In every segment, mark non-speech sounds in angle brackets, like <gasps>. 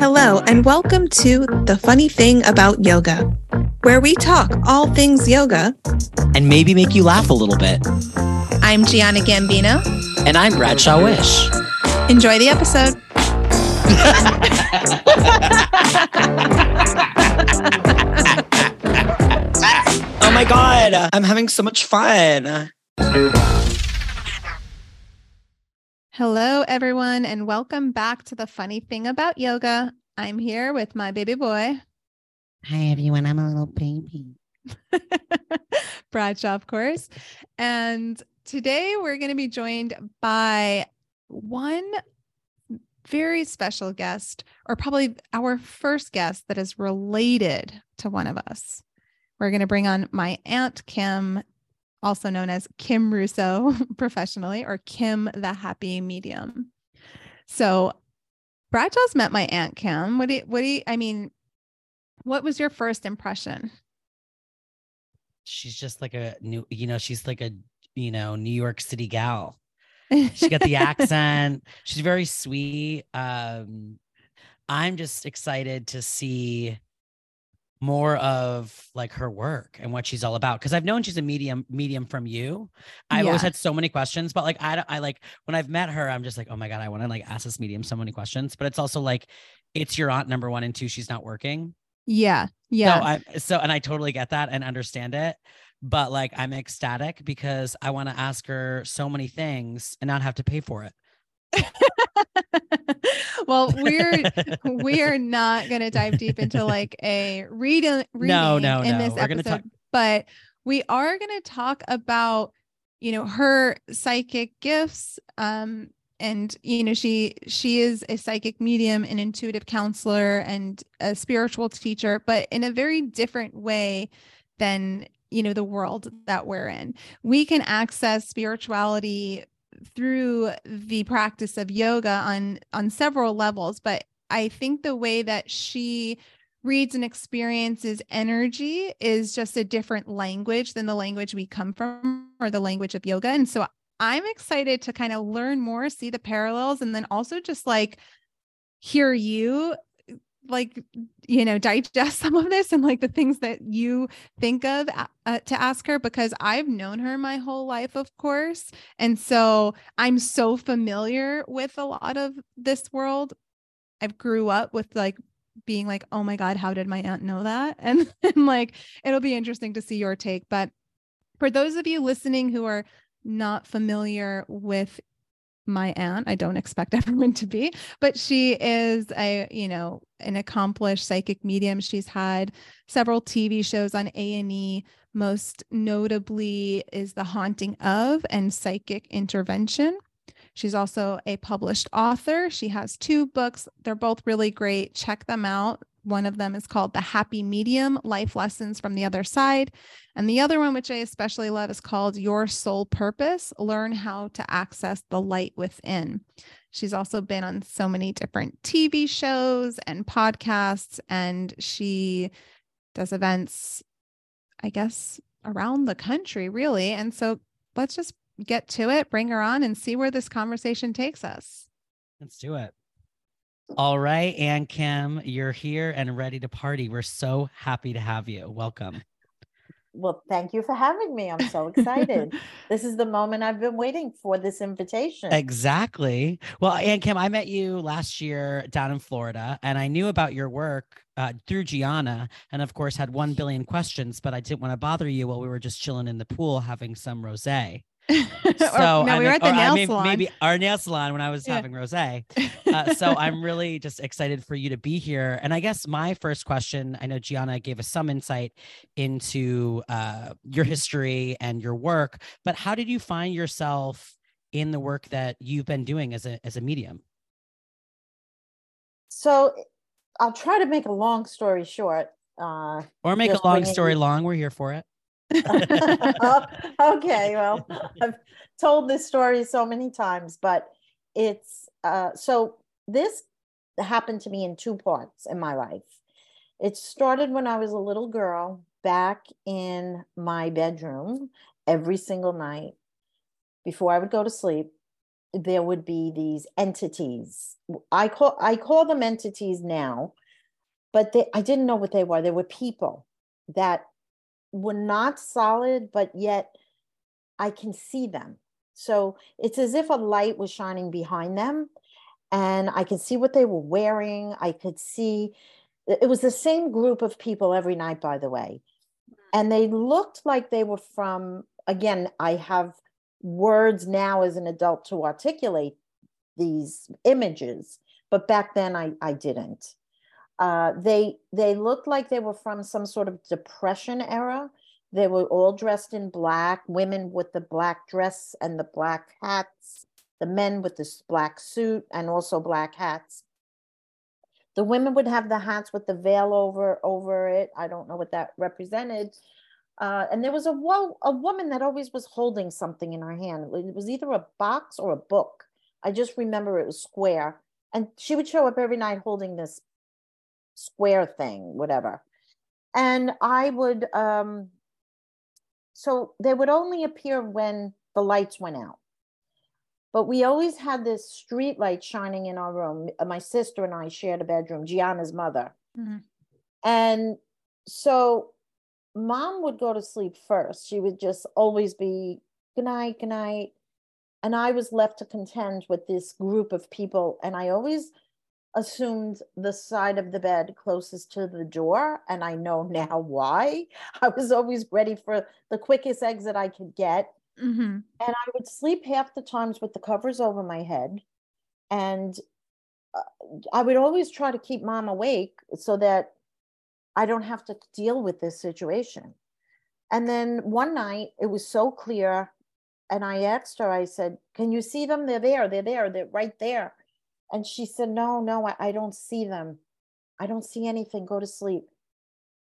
Hello, and welcome to The Funny Thing About Yoga, where we talk all things yoga. and maybe make you laugh a little bit. I'm Giana Gambino. And I'm Bradshaw Wish. Enjoy the episode. <laughs> Oh my God, I'm having so much fun. Hello, everyone, and welcome back to The Funny Thing About Yoga. I'm here with my baby boy, Hi, everyone. I'm a little baby. <laughs> Bradshaw, of course. And today we're going to be joined by one very special guest, or probably our first guest that is related to one of us. We're going to bring on my Aunt Kim, also known as Kim Russo <laughs> professionally, or Kim the Happy Medium. So, Bradshaw's met my Aunt Kim. What do you, what do you, I mean, what was your first impression? She's just like a new, you know, she's like a, you know, New York City gal. She got the <laughs> accent. She's very sweet. Um, I'm just excited to see more of like her work and what she's all about because I've known she's a medium medium from you. I've always had so many questions, but like I don't- I like when I've met her, I'm just like, oh my god, I want to like ask this medium so many questions. But it's also like it's your aunt number one and two, she's not working. Yeah. Yeah. So I so and I totally get that and understand it. But like I'm ecstatic because I want to ask her so many things and not have to pay for it. <laughs> well, we're we are <laughs> not going to dive deep into like a read reading No, no, in no. this We're episode, talk- but we are going to talk about you know her psychic gifts um and you know she she is a psychic medium an intuitive counselor and a spiritual teacher but in a very different way than you know the world that we're in we can access spirituality through the practice of yoga on on several levels but i think the way that she reads and experiences energy is just a different language than the language we come from or the language of yoga. And so i'm excited to kind of learn more see the parallels and then also just like hear you like you know digest <laughs> some of this and like the things that you think of uh, to ask her because I've known her my whole life of course. And so I'm so familiar with a lot of this world. I've grew up with like being like oh my god how did my aunt know that? <laughs> And, and like it'll be interesting to see your take. But for those of you listening who are not familiar with my aunt i don't expect <laughs> everyone to be but she is a you know an accomplished psychic medium. She's had several tv shows on a&e most notably is the haunting of and psychic intervention. She's also a published author. She has two books. They're both really great. Check them out one of them is called the happy medium life lessons from the other side and the other one, which I especially love, is called Your Soul Purpose Learn How to Access the Light Within. She's also been on so many different TV shows and podcasts, and she does events, I guess, around the country, really. And so let's just get to it, bring her on, and see where this conversation takes us. Let's do it. All right, Aunt Kim, you're here and ready to party. We're so happy to have you. Welcome. Well, thank you for having me. I'm so excited. <laughs> this is the moment I've been waiting for this invitation. Exactly. Well, Aunt Kim, I met you last year down in Florida, and I knew about your work uh, through Giana, and of course had one billion questions, but I didn't want to bother you while we were just chilling in the pool having some rosé. <laughs> so no, I'm we were at the or, nail maybe, salon. maybe our nail salon when I was Yeah. having rosé. <laughs> Uh, so I'm really just excited for you to be here. And I guess my first question, I know Giana gave us some insight into uh, your history and your work, but how did you find yourself in the work that you've been doing as a as a medium? So I'll try to make a long story short. Uh, Or make a long story you- long. We're here for it. <laughs> okay, well, I've told this story so many times, but it's uh, so this happened to me in two parts in my life. It started when I was a little girl back in my bedroom every single night before I would go to sleep. there would be these entities. I call I call them entities now, but they, I didn't know what they were. They were people that were not solid, but yet I can see them. So it's as if a light was shining behind them, and I could see what they were wearing. I could see it was the same group of people every night, by the way. And they looked like they were from, again, I have words now as an adult to articulate these images, but back then I, I didn't. Uh, they they looked like they were from some sort of depression era. They were all dressed in black, women with the black dress and the black hats, the men with this black suit and also black hats. The women would have the hats with the veil over over it. I don't know what that represented. Uh, and there was a wo- a woman that always was holding something in her hand. It was either a box or a book. I just remember it was square, and she would show up every night holding this square thing, whatever. And I would, um, so they would only appear when the lights went out. But we always had this street light shining in our room. My sister and I shared a bedroom, Gianna's mother. Mm-hmm. And so mom would go to sleep first. She would just always be, good night, good night. And I was left to contend with this group of people. And I always assumed the side of the bed closest to the door. And I know <laughs> now why. I was always ready for the quickest exit I could get. Mm-hmm. And I would sleep half the times with the covers over my head. And uh, I would always try to keep mom awake so that I don't have to deal with this situation. And then one night it was so clear. And I asked her, I said, Can you see them? They're there. They're there. They're right there. And she said, No, no, I, I don't see them. I don't see anything. Go to sleep.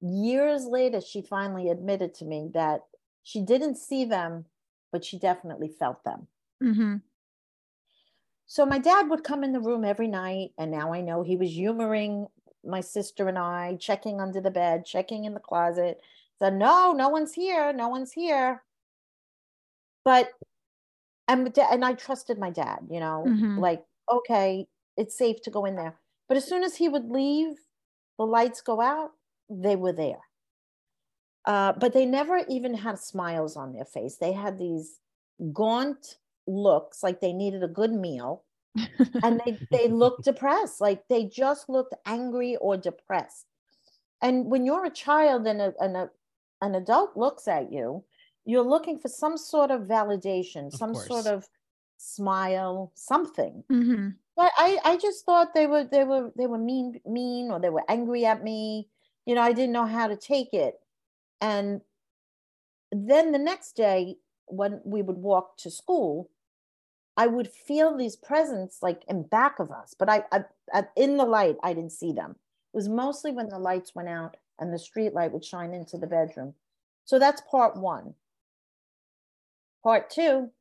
Years later, she finally admitted to me that she didn't see them, but she definitely felt them. Mm-hmm. So my dad would come in the room every night, and now I know he was humoring my sister and I, checking under the bed, checking in the closet. Said, "No, no one's here. No one's here." But and and I trusted my dad. You know, mm-hmm. like okay, it's safe to go in there. But as soon as he would leave, the lights go out, they were there. Uh, but they never even had smiles on their face. They had these gaunt looks like they needed a good meal. <laughs> and they, they looked depressed, like they just looked angry or depressed. And when you're a child and, a, and a, an adult looks at you, you're looking for some sort of validation, of some course. sort of smile, something. Mm-hmm. I, I just thought they were they were they were mean mean or they were angry at me. You know, I didn't know how to take it. And then the next day, when we would walk to school, I would feel these presents like in back of us, but I, I, I, in the light, I didn't see them. It was mostly when the lights went out and the street light would shine into the bedroom. So that's part one. Part two,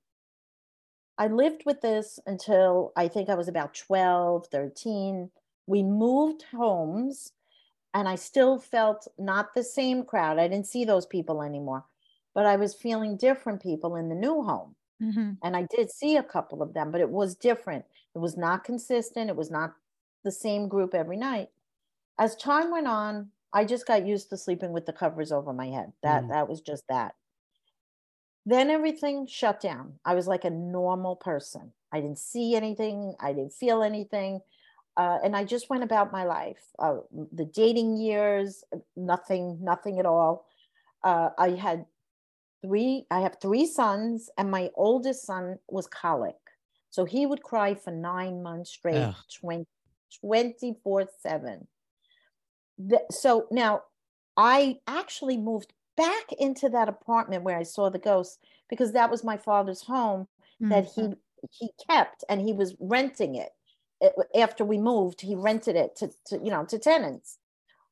I lived with this until I think I was about 12, 13. We moved homes and I still felt not the same crowd. I didn't see those people anymore, but I was feeling different people in the new home. Mm-hmm. And I did see a couple of them, but it was different. It was not consistent. It was not the same group every night. As time went on, I just got used to sleeping with the covers over my head. That mm. that was just that. Then everything shut down. I was like a normal person. I didn't see anything, I didn't feel anything. Uh, and I just went about my life. Uh, the dating years, nothing, nothing at all. Uh, I had three, I have three sons, and my oldest son was colic. So he would cry for nine months straight, 24 7. so now I actually moved back into that apartment where I saw the ghost because that was my father's home mm-hmm. that he he kept and he was renting it. it. after we moved he rented it to, to you know to tenants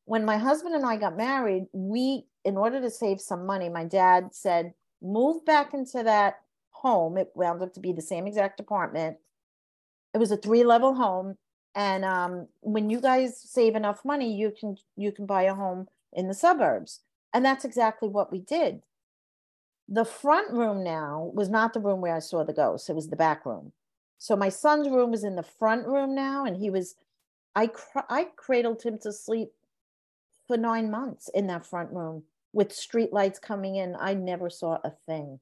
when my husband and I got married we in order to save some money my dad said move back into that home it wound up to be the same exact apartment it was a three level home and um, when you guys save enough money you can you can buy a home in the suburbs and that's exactly what we did. The front room now was not the room where I saw the ghost, it was the back room. So my son's room was in the front room now, and he was, I cr- I cradled him to sleep for nine months in that front room with street lights coming in. I never saw a thing,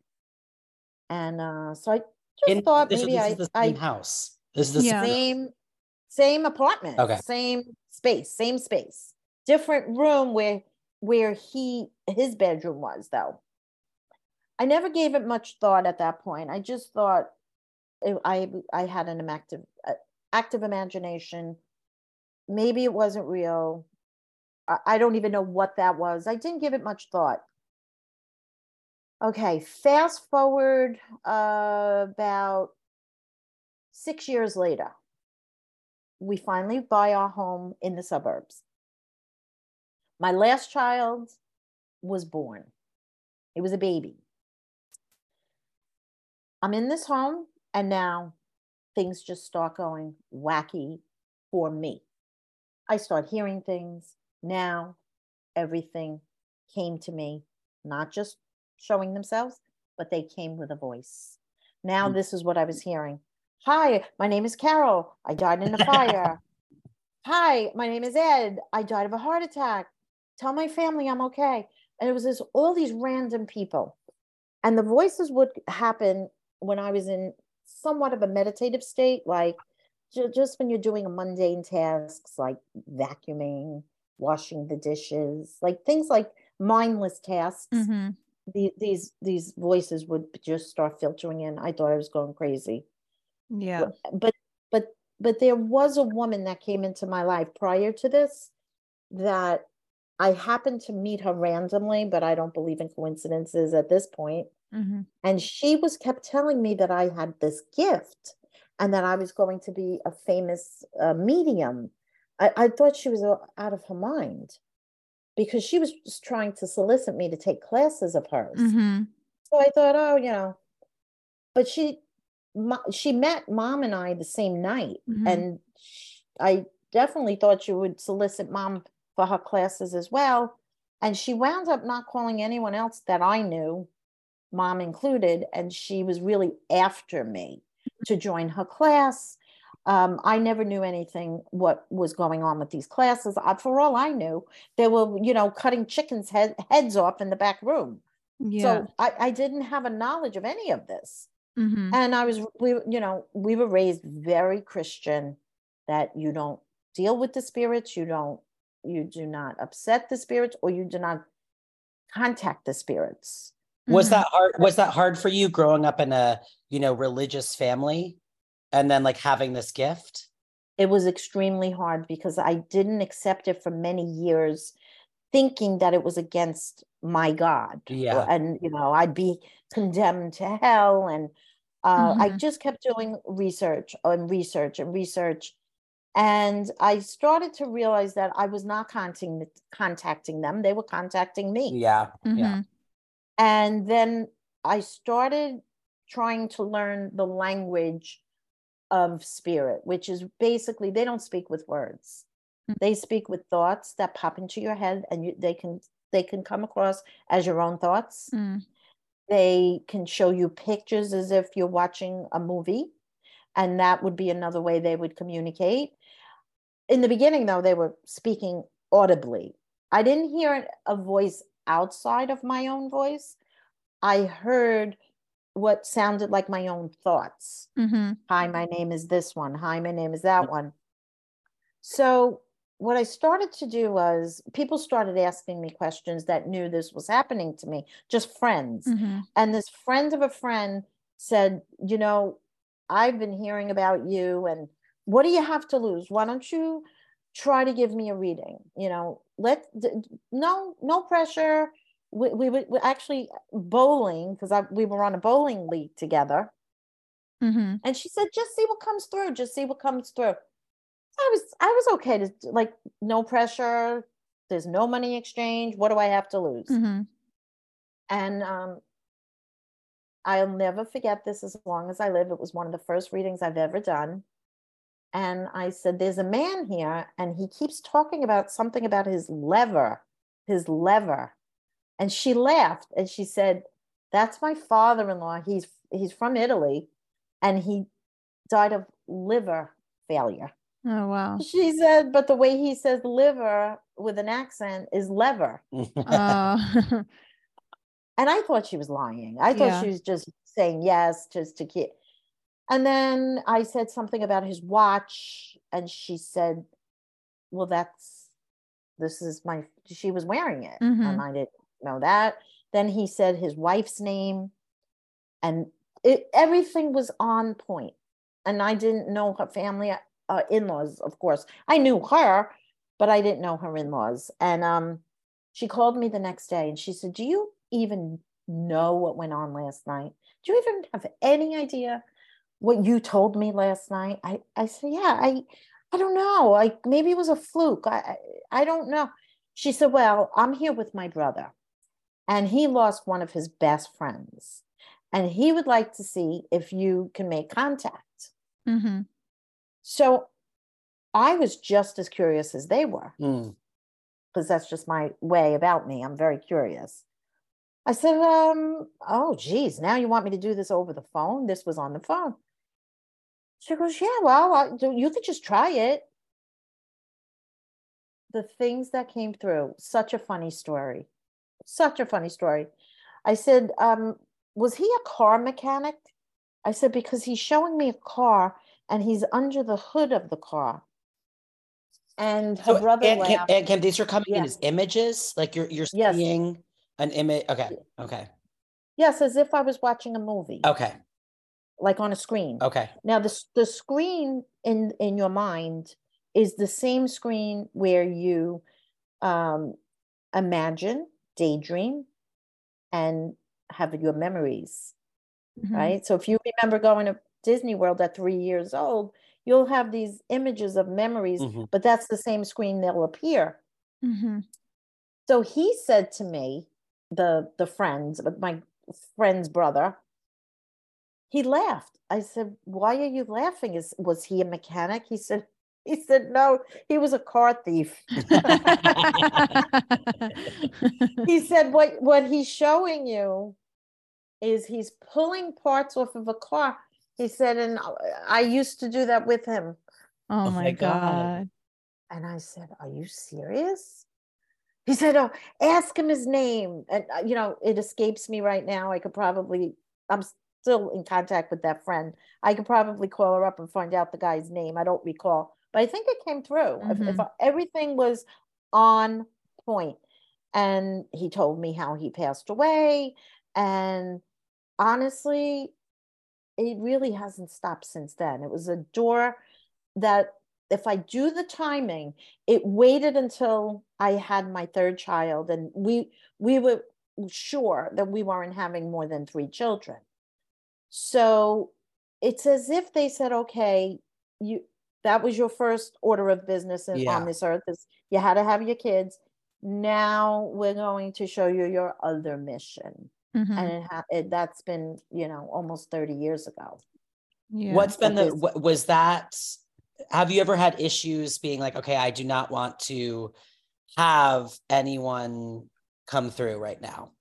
and uh, so I just In- thought this, maybe this I is the I house. This is the Yeah. same same apartment Okay. same space same space different room where where he his bedroom was though. I never gave it much thought at that point. I just thought it, i i had an active uh, active imagination. Maybe it wasn't real. I, I don't even know what that was. I didn't give it much thought. Okay fast forward uh, about six years later we finally buy our home in the suburbs. My last child was born. It was a baby. I'm in this home, and now things just start going wacky for me. I start hearing things. Now everything came to me, not just showing themselves, but they came with a voice. Now Mm. this is what I was hearing. Hi, my name is Carol. I died in a <laughs> fire. Hi, my name is Ed. I died of a heart attack. Tell my family I'm okay. And it was this all these random people. And the voices would happen when I was in somewhat of a meditative state, like ju- just when you're doing mundane tasks like vacuuming, washing the dishes, like things like mindless tasks. Mhm. The, these these voices would just start filtering in. I thought I was going crazy Yeah. but but but there was a woman that came into my life prior to this that I happened to meet her randomly, but I don't believe in coincidences at this point. hmm And she was kept telling me that I had this gift and that I was going to be a famous uh, medium. I, I thought she was uh, out of her mind because she was trying to solicit me to take classes of hers. hmm So I thought, oh, you know, but she, she met mom and I the same night, Mhm. and sh- I definitely thought she would solicit mom for her classes as well. And she wound up not calling anyone else that I knew, mom included, and she was really after me to join her class. Um, I never knew anything what was going on with these classes. I, for all I knew, they were, you know, cutting chickens' head, heads off in the back room. Yeah. So I, I didn't have a knowledge of any of this. hmm And I was, we, you know, we were raised very Christian that you don't deal with the spirits, you don't, you do not upset the spirits, or you do not contact the spirits. Was that hard? Was that hard for you growing up in a you know religious family, and then like having this gift? It was extremely hard because I didn't accept it for many years, thinking that it was against my God. Yeah. And, you know, I'd be condemned to hell. And uh, I Mhm. just kept doing research and research and research. And I started to realize that I was not contacting, contacting them, they were contacting me. Yeah, yeah. Mhm. And then I started trying to learn the language of spirit, which is basically they don't speak with words. Mm. They speak with thoughts that pop into your head and you, they can they can come across as your own thoughts. Mm. They can show you pictures as if you're watching a movie and that would be another way they would communicate. In the beginning though they were speaking audibly. I didn't hear a voice outside of my own voice. I heard what sounded like my own thoughts. Mhm. Hi, my name is this one. Hi, my name is that one. So, what I started to do was people started asking me questions that knew this was happening to me, just friends. Mhm. And this friend of a friend said, You know, I've been hearing about you, and what do you have to lose? Why don't you try to give me a reading? You know, let no, no pressure. We, we were actually bowling because we were on a bowling league together. Mhm. And she said, just see what comes through. Just see what comes through. I was I was okay to like no pressure. There's no money exchange. What do I have to lose? Mhm. And um I'll never forget this as long as I live. It was one of the first readings I've ever done. And I said, There's a man here, and he keeps talking about something about his lever, his lever. And she laughed and she said, That's my father-in-law. He's he's from Italy. And he died of liver failure. Oh wow. She said, but the way he says liver with an accent is lever. <laughs> Oh. <laughs> And I thought she was lying. I thought Yeah. she was just saying yes, just to keep. And then I said something about his watch, and she said, Well, that's this is my she was wearing it. Mhm. And I didn't know that. Then he said his wife's name, and it everything was on point. And I didn't know her family uh, in-laws, of course. I knew her, but I didn't know her in-laws. And um she called me the next day and she said, Do you even know what went on last night? Do you even have any idea what you told me last night? I, I said, Yeah, I I don't know. Like maybe it was a fluke. I I I don't know. She said, Well, I'm here with my brother, and he lost one of his best friends. And he would like to see if you can make contact. Mm-hmm. So I was just as curious as they were Mm. because that's just my way about me. I'm very curious. I said, um, oh, geez, now you want me to do this over the phone? This was on the phone. She goes, yeah, well, I, you could just try it. The things that came through, such a funny story. Such a funny story. I said, um, was he a car mechanic? I said, because he's showing me a car and he's under the hood of the car. And her So, brother and, laughed. and Kim, these are coming in as images, like you're you're Yes. seeing an image. Okay, okay, Yes, as if I was watching a movie, okay, like on a screen. okay. Now, the the screen in in your mind is the same screen where you um, imagine, daydream, and have your memories. Mhm. Right. So, if you remember going to Disney World at three years old, you'll have these images of memories, Mhm. but that's the same screen they'll appear. Mhm. So he said to me, the the friends, but my friend's brother, he laughed. I said, "Why are you laughing? Is was he a mechanic?" He said, <laughs> "He said no, he was a car thief." <laughs> he said, "What what he's showing you is he's pulling parts off of a car." He said, "And uh, I used to do that with him." oh Oh my my God. god. And I said, Are you serious? He said, Oh, ask him his name. And, uh, you know, it escapes me right now. I could probably, I'm still in contact with that friend. I could probably call her up and find out the guy's name. I don't recall, but I think it came through. If, if Mhm. everything was on. And he told me how he passed away. And honestly, it really hasn't stopped since then. It was a door that if I do the timing, it waited until I had my third child and we we were sure that we weren't having more than three children. So it's as if they said, okay, you that was your first order of business in, Yeah. on this earth is you had to have your kids. Now we're going to show you your other mission. Mhm. And it, ha- it that's been, you know, almost 30 years ago. Yeah. What's been the was that? Have you ever had issues being like, okay, I do not want to have anyone come through right now?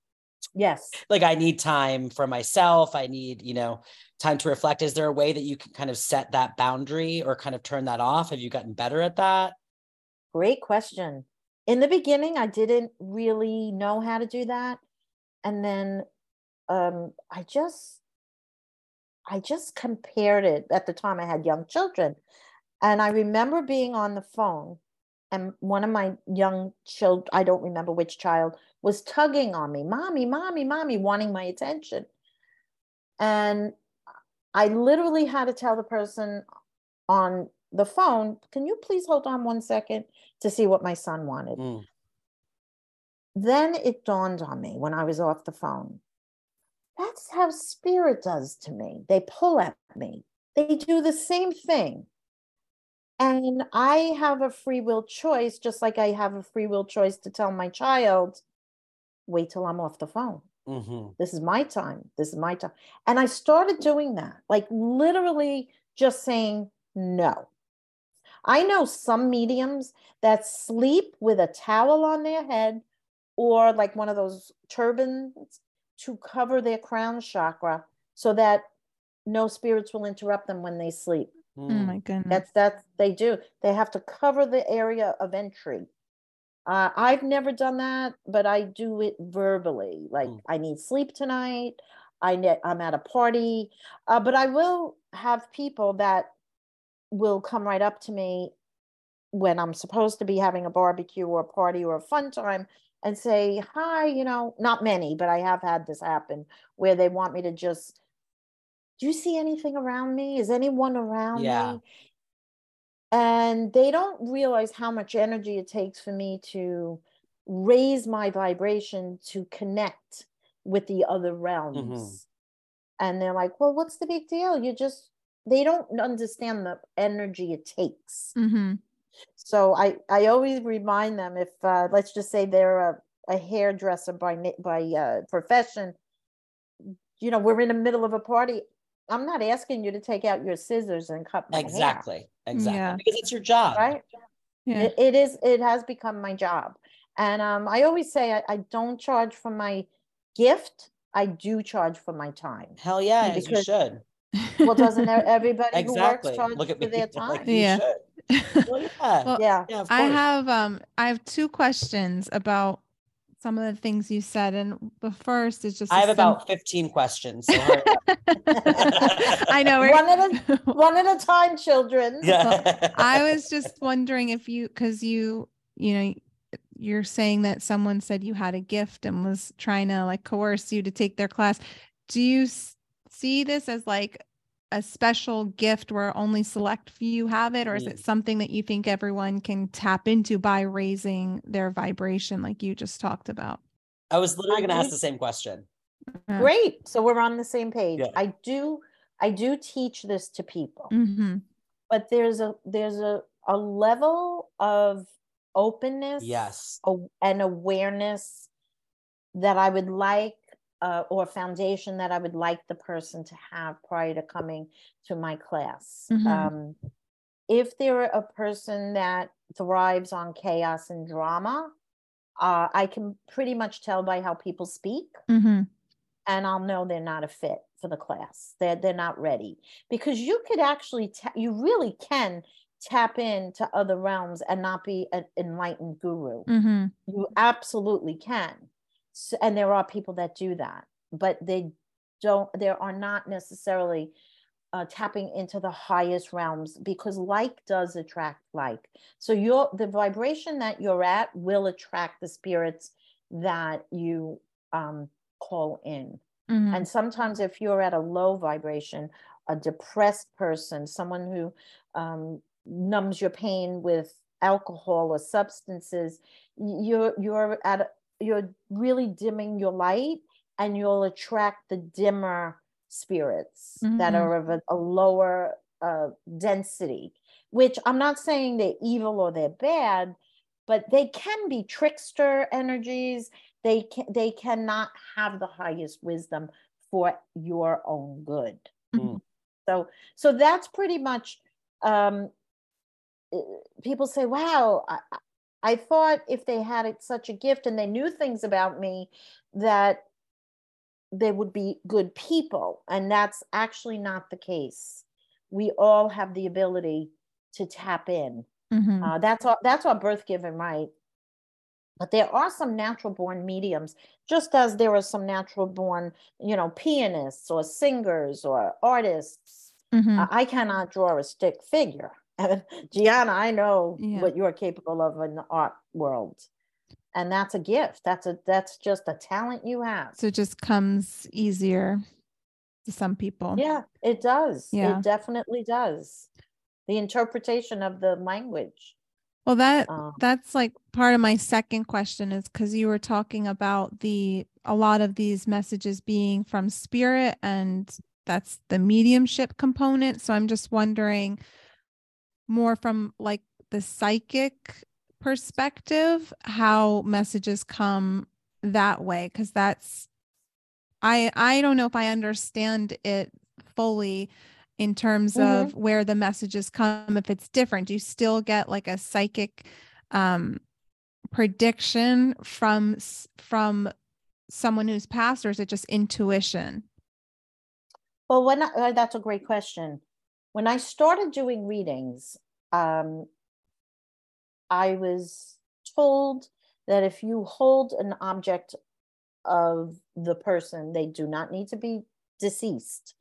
Yes. Like, I need time for myself. I need, you know, time to reflect. Is there a way that you can kind of set that boundary or kind of turn that off? Have you gotten better at that? Great question. In the beginning, I didn't really know how to do that. And then um, I just I just compared it at the time I had young children. And I remember being on the phone and one of my young children, I don't remember which child, was tugging on me, mommy, mommy, mommy, wanting my attention. And I literally had to tell the person on the phone, can you please hold on one second to see what my son wanted? Mm. Then it dawned on me when I was off the phone. That's how spirit does to me. They pull at me, they do the same thing. And I have a free will choice, just like I have a free will choice to tell my child, wait till I'm off the phone. hmm This is my time. This is my time. And I started doing that, like literally just saying no. I know some mediums that sleep with a towel on their head or like one of those turbans to cover their crown chakra so that no spirits will interrupt them when they sleep. Oh Mm. my goodness. That's that's they do. They have to cover the area of entry. Uh, I've never done that, but I do it verbally. Like Mm. I need sleep tonight. I ne- I'm at a party, uh, but I will have people that will come right up to me when I'm supposed to be having a barbecue or a party or a fun time and say, Hi, you know, not many, but I have had this happen where they want me to just, Do you see anything around me? Is anyone around Yeah. me? And they don't realize how much energy it takes for me to raise my vibration to connect with the other realms. And they're like, Well, what's the big deal? You just, they don't understand the energy it takes. hmm So I, I always remind them if uh, let's just say they're a, a hairdresser by by uh, profession, you know, we're in the middle of a party. I'm not asking you to take out your scissors and cut my hair, Exactly. Exactly. Yeah. Because it's your job. right? Yeah. It, it is. It has become my job, and um, I always say I, I don't charge for my gift. I do charge for my time. Hell yeah, as you should. <laughs> Well, doesn't everybody who works Exactly. charge Look at for me. their <laughs> like time? you Yeah. should. Well, <laughs> yeah. Well, yeah. yeah, I have um I have two questions about some of the things you said, and the first is just I have sim- about 15 questions. So. <laughs> I know. One at a, <laughs> One at a time, children. yeah. I was just wondering if you, because you, you know, you're saying that someone said you had a gift and was trying to like coerce you to take their class. Do you s- see this as like a special gift where only select few have it, or is Mm. it something that you think everyone can tap into by raising their vibration, like you just talked about? I was literally going to ask the same question. Yeah. Great. So we're on the same page. Yeah. I do I do teach this to people, Mm-hmm. but there's a there's a, a level of openness Yes. a- and awareness that I would like uh, or foundation that I would like the person to have prior to coming to my class. Mhm. Um, if they're a person that thrives on chaos and drama, uh, I can pretty much tell by how people speak Mm-hmm. and I'll know they're not a fit for the class. They're they're not ready because you could actually ta- you really can tap into other realms and not be an enlightened guru. Mm-hmm. You absolutely can, so, and there are people that do that, but they don't. There are not necessarily uh, tapping into the highest realms because like does attract like. So your the vibration that you're at will attract the spirits that you um, call in. Mm-hmm. And sometimes, if you're at a low vibration, a depressed person, someone who um, numbs your pain with alcohol or substances, you're you're at a, you're really dimming your light, and you'll attract the dimmer spirits that Mhm. are of a, a lower uh, density. Which I'm not saying they're evil or they're bad, but they can be trickster energies they can they cannot have the highest wisdom for your own good Mm. so so that's pretty much um people say wow I, I- thought if they had it, such a gift and they knew things about me that they would be good people and that's actually not the case we all have the ability to tap in Mm-hmm. uh, that's our that's our birth given right. But there are some natural born mediums, just as there are some natural born, you know, pianists or singers or artists. Mm-hmm. I- I cannot draw a stick figure. And Giana, I know Yeah. what you're capable of in the art world. And that's a gift. That's a that's just a talent you have. So it just comes easier to some people. Yeah, it does. Yeah. It definitely does. The interpretation of the language. Well, that Um, that's like part of my second question is because you were talking about the a lot of these messages being from spirit and that's the mediumship component. So I'm just wondering more from like the psychic perspective, how messages come that way. Cause that's I I don't know if I understand it fully in terms Mhm. of where the messages come if it's different do you still get like a psychic um prediction from from someone who's passed or is it just intuition Well, when I, uh, that's a great question. When I started doing readings, um, I was told that if you hold an object of the person, they do not need to be deceased.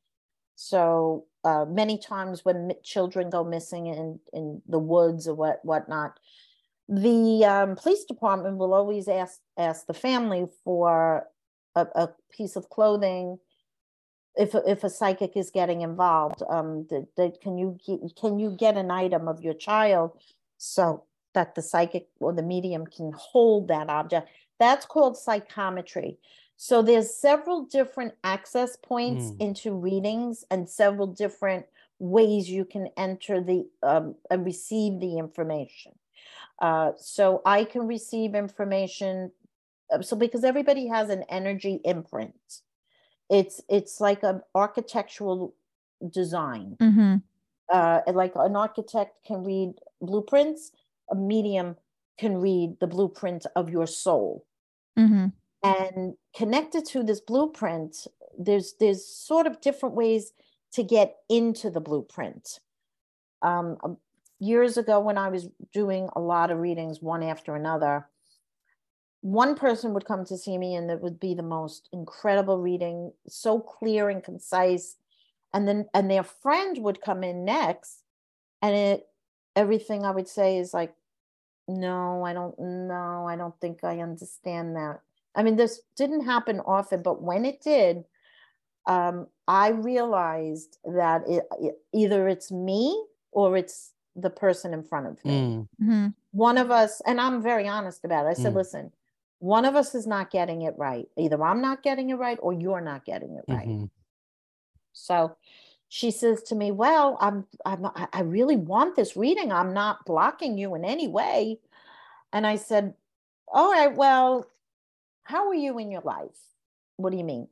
So uh, many times when children go missing in in the woods or what whatnot, the um, police department will always ask ask the family for a, a piece of clothing if if a psychic is getting involved um that can you get, can you get an item of your child so that the psychic or the medium can hold that object that's called psychometry so there's several different access points mm. into readings and several different ways you can enter the um, and receive the information uh, so I can receive information. Uh, so because everybody has an energy imprint, it's it's like an architectural design. Mm-hmm. Uh, like an architect can read blueprints, a medium can read the blueprint of your soul. Mm-hmm. And connected to this blueprint, there's there's sort of different ways to get into the blueprint. Um, years ago when I was doing a lot of readings, one after another, one person would come to see me and it would be the most incredible reading, so clear and concise. And then and their friend would come in next, and it everything I would say is like, no, I don't know, I don't think I understand that. I mean, this didn't happen often, but when it did, um, I realized that it, it, either it's me or it's the person in front of me. Mm. Mm-hmm. One of us, and I'm very honest about it. I said, mm. listen, one of us is not getting it right. Either I'm not getting it right or you're not getting it right. Mm-hmm. So she says to me, well, I'm, I'm, I really want this reading. I'm not blocking you in any way. And I said, all right, well, how are you in your life? What do you mean?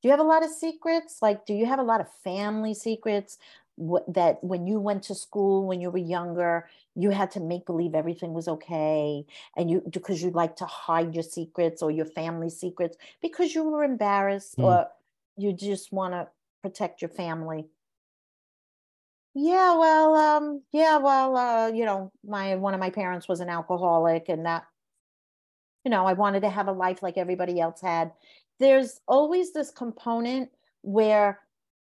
Do you have a lot of secrets? Like, do you have a lot of family secrets? That when you went to school when you were younger you had to make believe everything was okay and you because you like to hide your secrets or your family secrets because you were embarrassed mm. or you just want to protect your family yeah well um yeah well uh you know my one of my parents was an alcoholic and that you know i wanted to have a life like everybody else had there's always this component where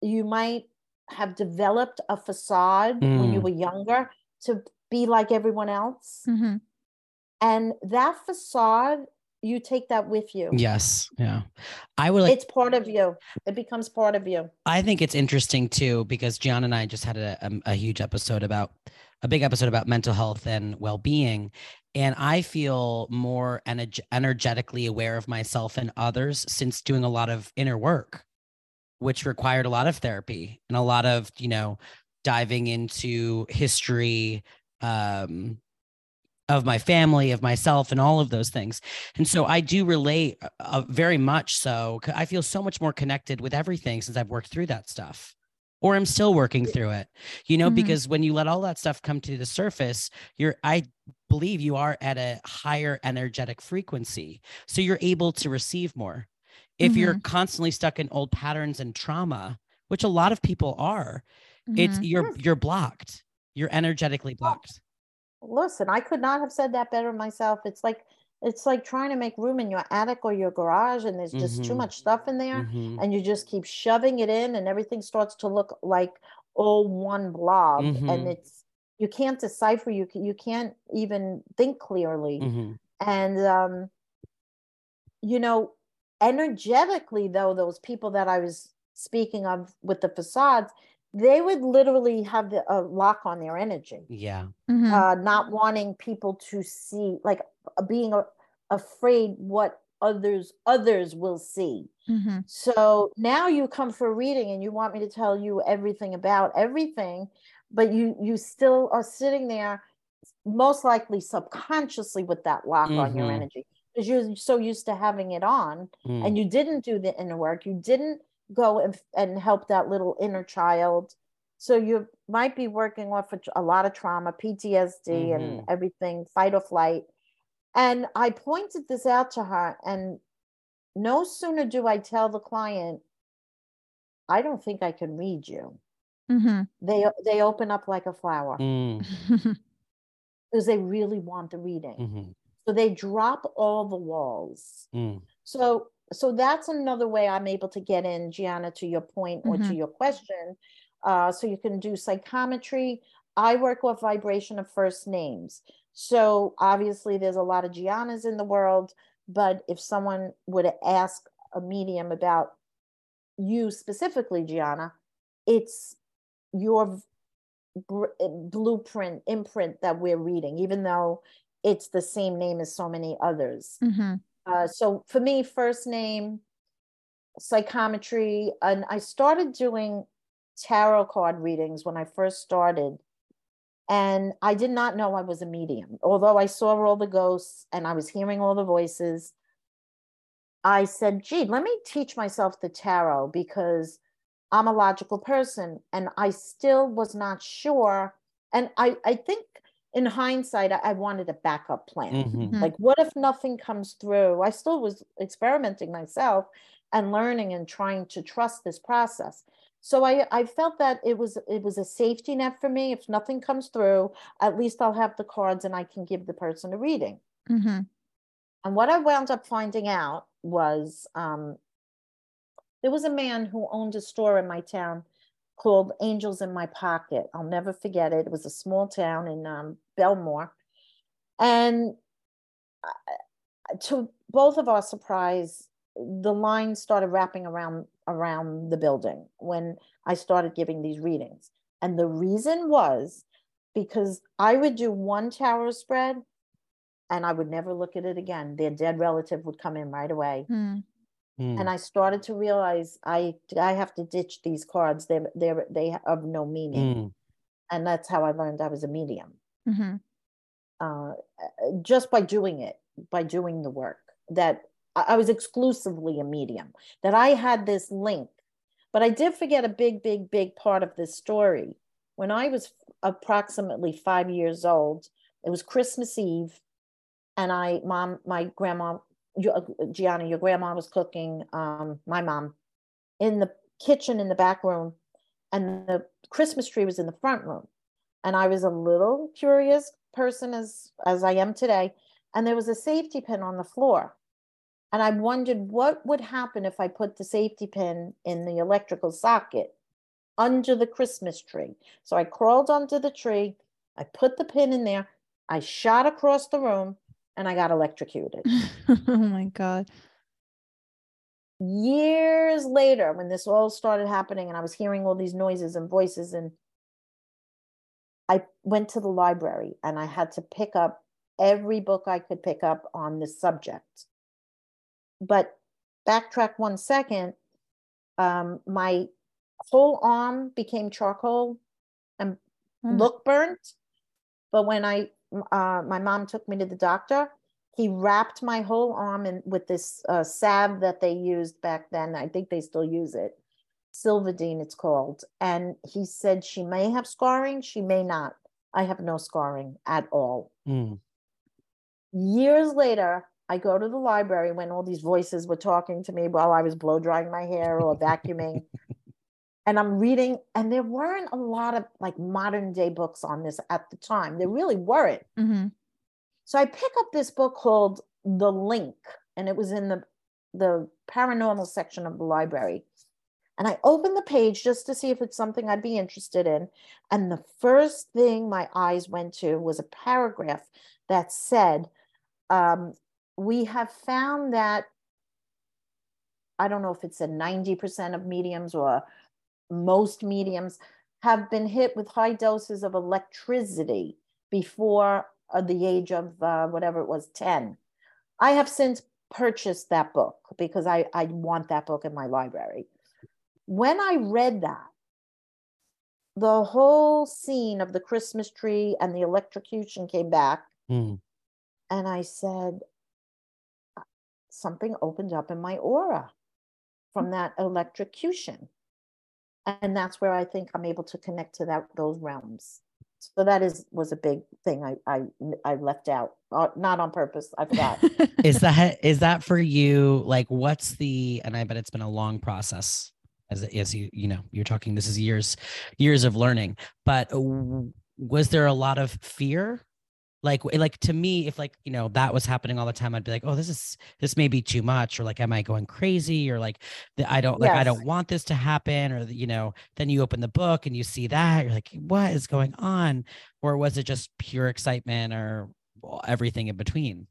you might have developed a facade mm. when you mm. were younger to be like everyone else. Mm-hmm. And that facade, you take that with you. Yes. Yeah. I would like it's part of you. It becomes part of you. I think it's interesting too, because Gian and I just had a, a, a huge episode about a big episode about mental health and well-being and i feel more energetically aware of myself and others since doing a lot of inner work which required a lot of therapy and a lot of you know diving into history um, of my family of myself and all of those things. And so i do relate uh, uh very much so. I feel so much more connected with everything since i've worked through that stuff or i'm still working through it you know mm-hmm. because when you let all that stuff come to the surface you're i believe you are at a higher energetic frequency. So you're able to receive more if mm-hmm. you're constantly stuck in old patterns and trauma which a lot of people are mm-hmm. it's you're you're blocked you're energetically blocked listen i could not have said that better myself it's like it's like trying to make room in your attic or your garage and there's just mm-hmm. too much stuff in there mm-hmm. and you just keep shoving it in and everything starts to look like all one blob and mm-hmm. it's you can't decipher you you can't even think clearly mm-hmm. and um you know energetically though those people that i was speaking of with the facades they would literally have the a lock on their energy yeah mm-hmm. uh, not wanting people to see like uh, being a, afraid what others others will see mm-hmm. so now you come for a reading and you want me to tell you everything about everything but you you still are sitting there most likely subconsciously with that lock mm-hmm. on your mm-hmm. energy because you're so used to having it on mm. and you didn't do the inner work you didn't go and, and help that little inner child so you might be working off a, a lot of trauma ptsd mm-hmm. and everything fight or flight and i pointed this out to her and no sooner do i tell the client I don't think I can read you. Mhm. They they open up like a flower Mm, <laughs> because they really want the reading. So they drop all the walls. mm, So so that's another way I'm able to get in, Giana, to your point or to Mhm. your question. Uh, so you can do psychometry. I work with vibration of first names. So obviously there's a lot of Gianas in the world, but if someone would ask a medium about you specifically, Giana, it's your br- eh, blueprint, imprint that we're reading, even though it's the same name as so many others. Mhm. Uh, so for me, first name, psychometry, and I started doing tarot card readings when I first started. And I did not know I was a medium. Although I saw all the ghosts and I was hearing all the voices, I said, gee, let me teach myself the tarot because I'm a logical person. And I still was not sure. And I, I think in hindsight, I, I wanted a backup plan. mhm, Mhm. Like, what if nothing comes through? I still was experimenting myself and learning and trying to trust this process. So I, I felt that it was it was a safety net for me. If nothing comes through, at least I'll have the cards and I can give the person a reading. Mhm. And what I wound up finding out was um, there was a man who owned a store in my town called Angels in My Pocket. I'll never forget it. It was a small town in um, Bellmore. And to both of our surprise, the line started wrapping around around the building when I started giving these readings. And the reason was because I would do one tarot spread and I would never look at it again. Their dead relative would come in right away. Mm. Mm, And I started to realize I I have to ditch these cards. They they they have no meaning. mm, And that's how I learned I was a medium. Mhm. Uh, just by doing it, by doing the work that I I was exclusively a medium, that I had this link. But I did forget a big, big, big part of this story. When I was approximately five years old, it was Christmas Eve, and I, mom, my grandma, your- uh, Giana, your grandma was cooking, um, my mom, in the kitchen in the back room, and the Christmas tree was in the front room. And I was a little curious person as as I am today, and there was a safety pin on the floor. And I wondered what would happen if I put the safety pin in the electrical socket under the Christmas tree. So I crawled under the tree, I put the pin in there, I shot across the room, and I got electrocuted. <laughs> oh my god. Years later, when this all started happening and I was hearing all these noises and voices, and I went to the library and I had to pick up every book I could pick up on this subject. But backtrack one second, um, my whole arm became charcoal and Mm. look burnt. But when I, uh, my mom took me to the doctor, he wrapped my whole arm in with this uh, salve that they used back then. I think they still use it. Silvadene, it's called. And he said she may have scarring, she may not. I have no scarring at all. mm, Years later, I go to the library when all these voices were talking to me while I was blow drying my hair or vacuuming. <laughs> and I'm reading, and there weren't a lot of like modern day books on this at the time. There really weren't. Mhm. So I pick up this book called The Link, and it was in the the paranormal section of the library. And I open the page just to see if it's something I'd be interested in. And the first thing my eyes went to was a paragraph that said, um, We have found that, I don't know if it said 90% of mediums or most mediums have been hit with high doses of electricity before uh, the age of uh, whatever it was 10 i have since purchased that book because I, I want that book in my library. When i read that the whole scene of the christmas tree and the electrocution came back mm. and i said something opened up in my aura from that electrocution and that's where i think i'm able to connect to that those realms. So that is was a big thing i i, I left out uh, not on purpose i forgot. <laughs> Is that is that for you like what's the and i bet it's been a long process as as you you know you're talking this is years years of learning but was there a lot of fear like like to me if like you know that was happening all the time i'd be like oh this is this may be too much or like am i going crazy or like the, i don't like yes. i don't want this to happen or you know then you open the book and you see that you're like what is going on or was it just pure excitement or everything in between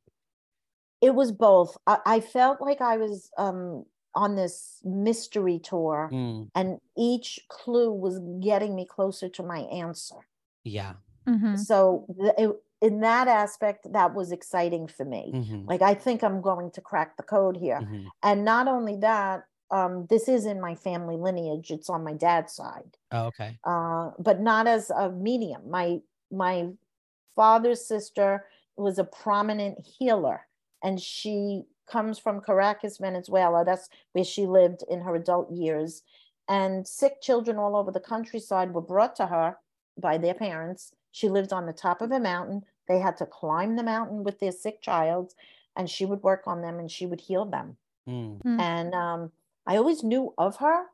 it was both i, I felt like i was um on this mystery tour mm. and each clue was getting me closer to my answer yeah mm-hmm. so it, in that aspect that was exciting for me. Mm-hmm. like i think i'm going to crack the code here. Mm-hmm. and not only that um, this is in my family lineage. It's on my dad's side. Oh, okay. Uh, but not as a medium. My my father's sister was a prominent healer and she comes from caracas venezuela. That's where she lived in her adult years. And sick children all over the countryside were brought to her by their parents. She lived on the top of a mountain they had to climb the mountain with their sick child, and she would work on them and she would heal them. Mm. And um, I always knew of her,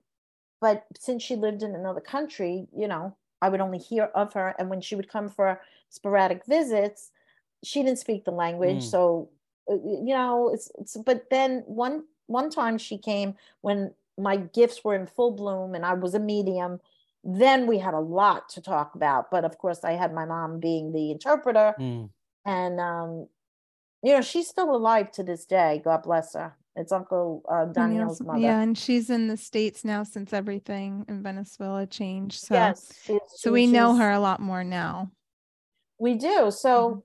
but since she lived in another country, you know, I would only hear of her. And when she would come for sporadic visits, she didn't speak the language. Mm. So, uh, you know, it's, it's, but then one, one time she came when my gifts were in full bloom and I was a medium then we had a lot to talk about but of course i had my mom being the interpreter mm. and um you know she's still alive to this day god bless her. It's uncle uh, daniel's mother. yeah and she's in the states now since everything in venezuela changed so yes, so we know her a lot more now. We do. So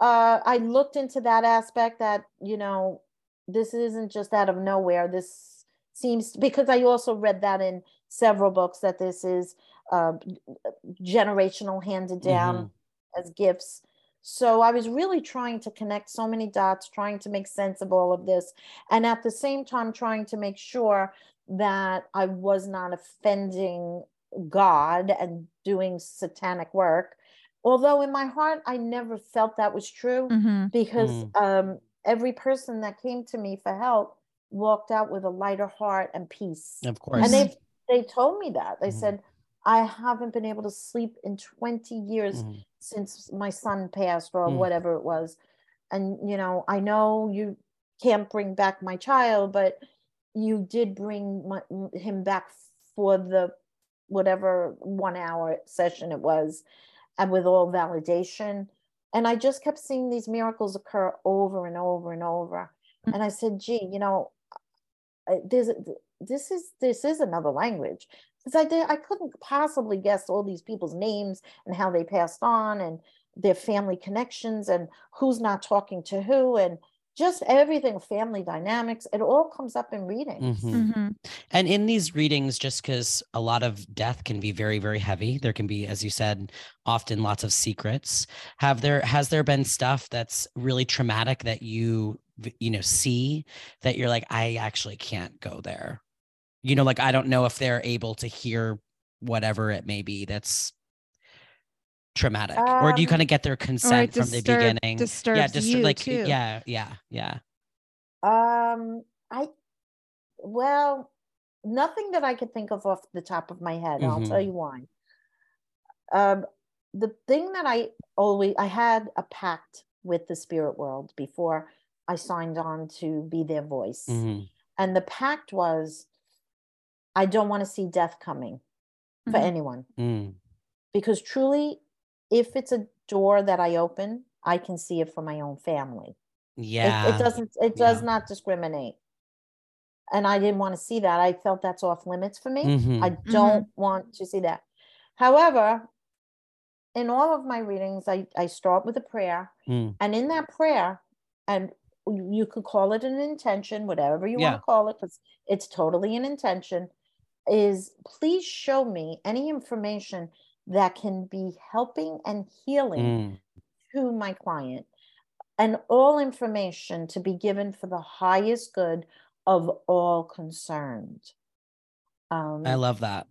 mm-hmm. uh i looked into that aspect that you know this isn't just out of nowhere. This seems because i also read that in several books that this is uh, generational handed down mm-hmm. as gifts. So I was really trying to connect so many dots, trying to make sense of all of this, and at the same time trying to make sure that I was not offending God and doing satanic work. Although in my heart, I never felt that was true mm-hmm. because mm. um, every person that came to me for help walked out with a lighter heart and peace. Of course. And they they told me that. They mm-hmm. said, I haven't been able to sleep in 20 years mm-hmm. since my son passed or mm-hmm. whatever it was. And, you know, I know you can't bring back my child, but you did bring my, him back for the whatever one hour session it was and with all validation. And I just kept seeing these miracles occur over and over and over. Mm. And I said, gee, you know, there's this is this is another language because I did I couldn't possibly guess all these people's names and how they passed on and their family connections and who's not talking to who and just everything family dynamics it all comes up in readings mm-hmm. Mm-hmm. and in these readings just because a lot of death can be very very heavy there can be as you said often lots of secrets have there has there been stuff that's really traumatic that you you know see that you're like i actually can't go there you know like i don't know if they're able to hear whatever it may be that's traumatic um, or do you kind of get their consent from disturb, the beginning yeah just like too. yeah yeah yeah um i well nothing that i could think of off the top of my head mm-hmm. i'll tell you why um the thing that i always i had a pact with the spirit world before i signed on to be their voice mm-hmm. and the pact was I don't want to see death coming for mm-hmm. anyone. Mm. Because truly, if it's a door that I open, I can see it for my own family. Yeah. It, it doesn't, it does yeah. not discriminate. And I didn't want to see that. I felt that's off limits for me. Mm-hmm. I don't mm-hmm. want to see that. However, in all of my readings, I, I start with a prayer. Mm. And in that prayer, and you could call it an intention, whatever you yeah. want to call it, because it's totally an intention is please show me any information that can be helping and healing mm. to my client. And all information to be given for the highest good of all concerned. Um, i love that.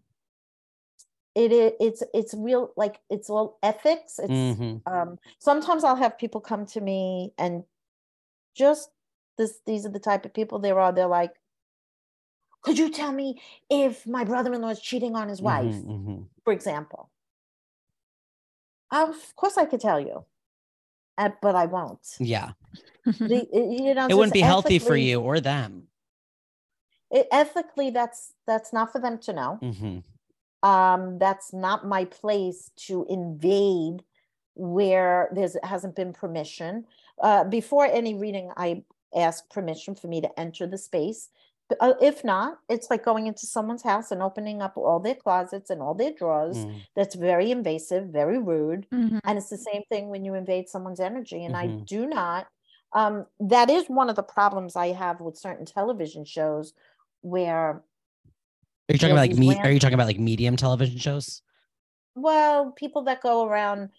it is it's it's real like it's all ethics. It's mm-hmm. um sometimes i'll have people come to me and just this these are the type of people there are. They're like could you tell me if my brother-in-law is cheating on his wife, Mhm, mhm. for example? Of course, I could tell you, uh, but I won't. Yeah. <laughs> The- you know, It wouldn't be healthy for you or them. it- ethically, that's that's not for them to know. hmm um, that's not my place to invade where there hasn't been permission. Uh, before any reading, I ask permission for me to enter the space. But, uh, if not, it's like going into someone's house and opening up all their closets and all their drawers. Mm. That's very invasive, very rude. Mhm. And it's the same thing when you invade someone's energy. And I Mhm. do not. Um, that is one of the problems I have with certain television shows where Are you talking about like me? these Are you talking about like medium television shows? well, people that go around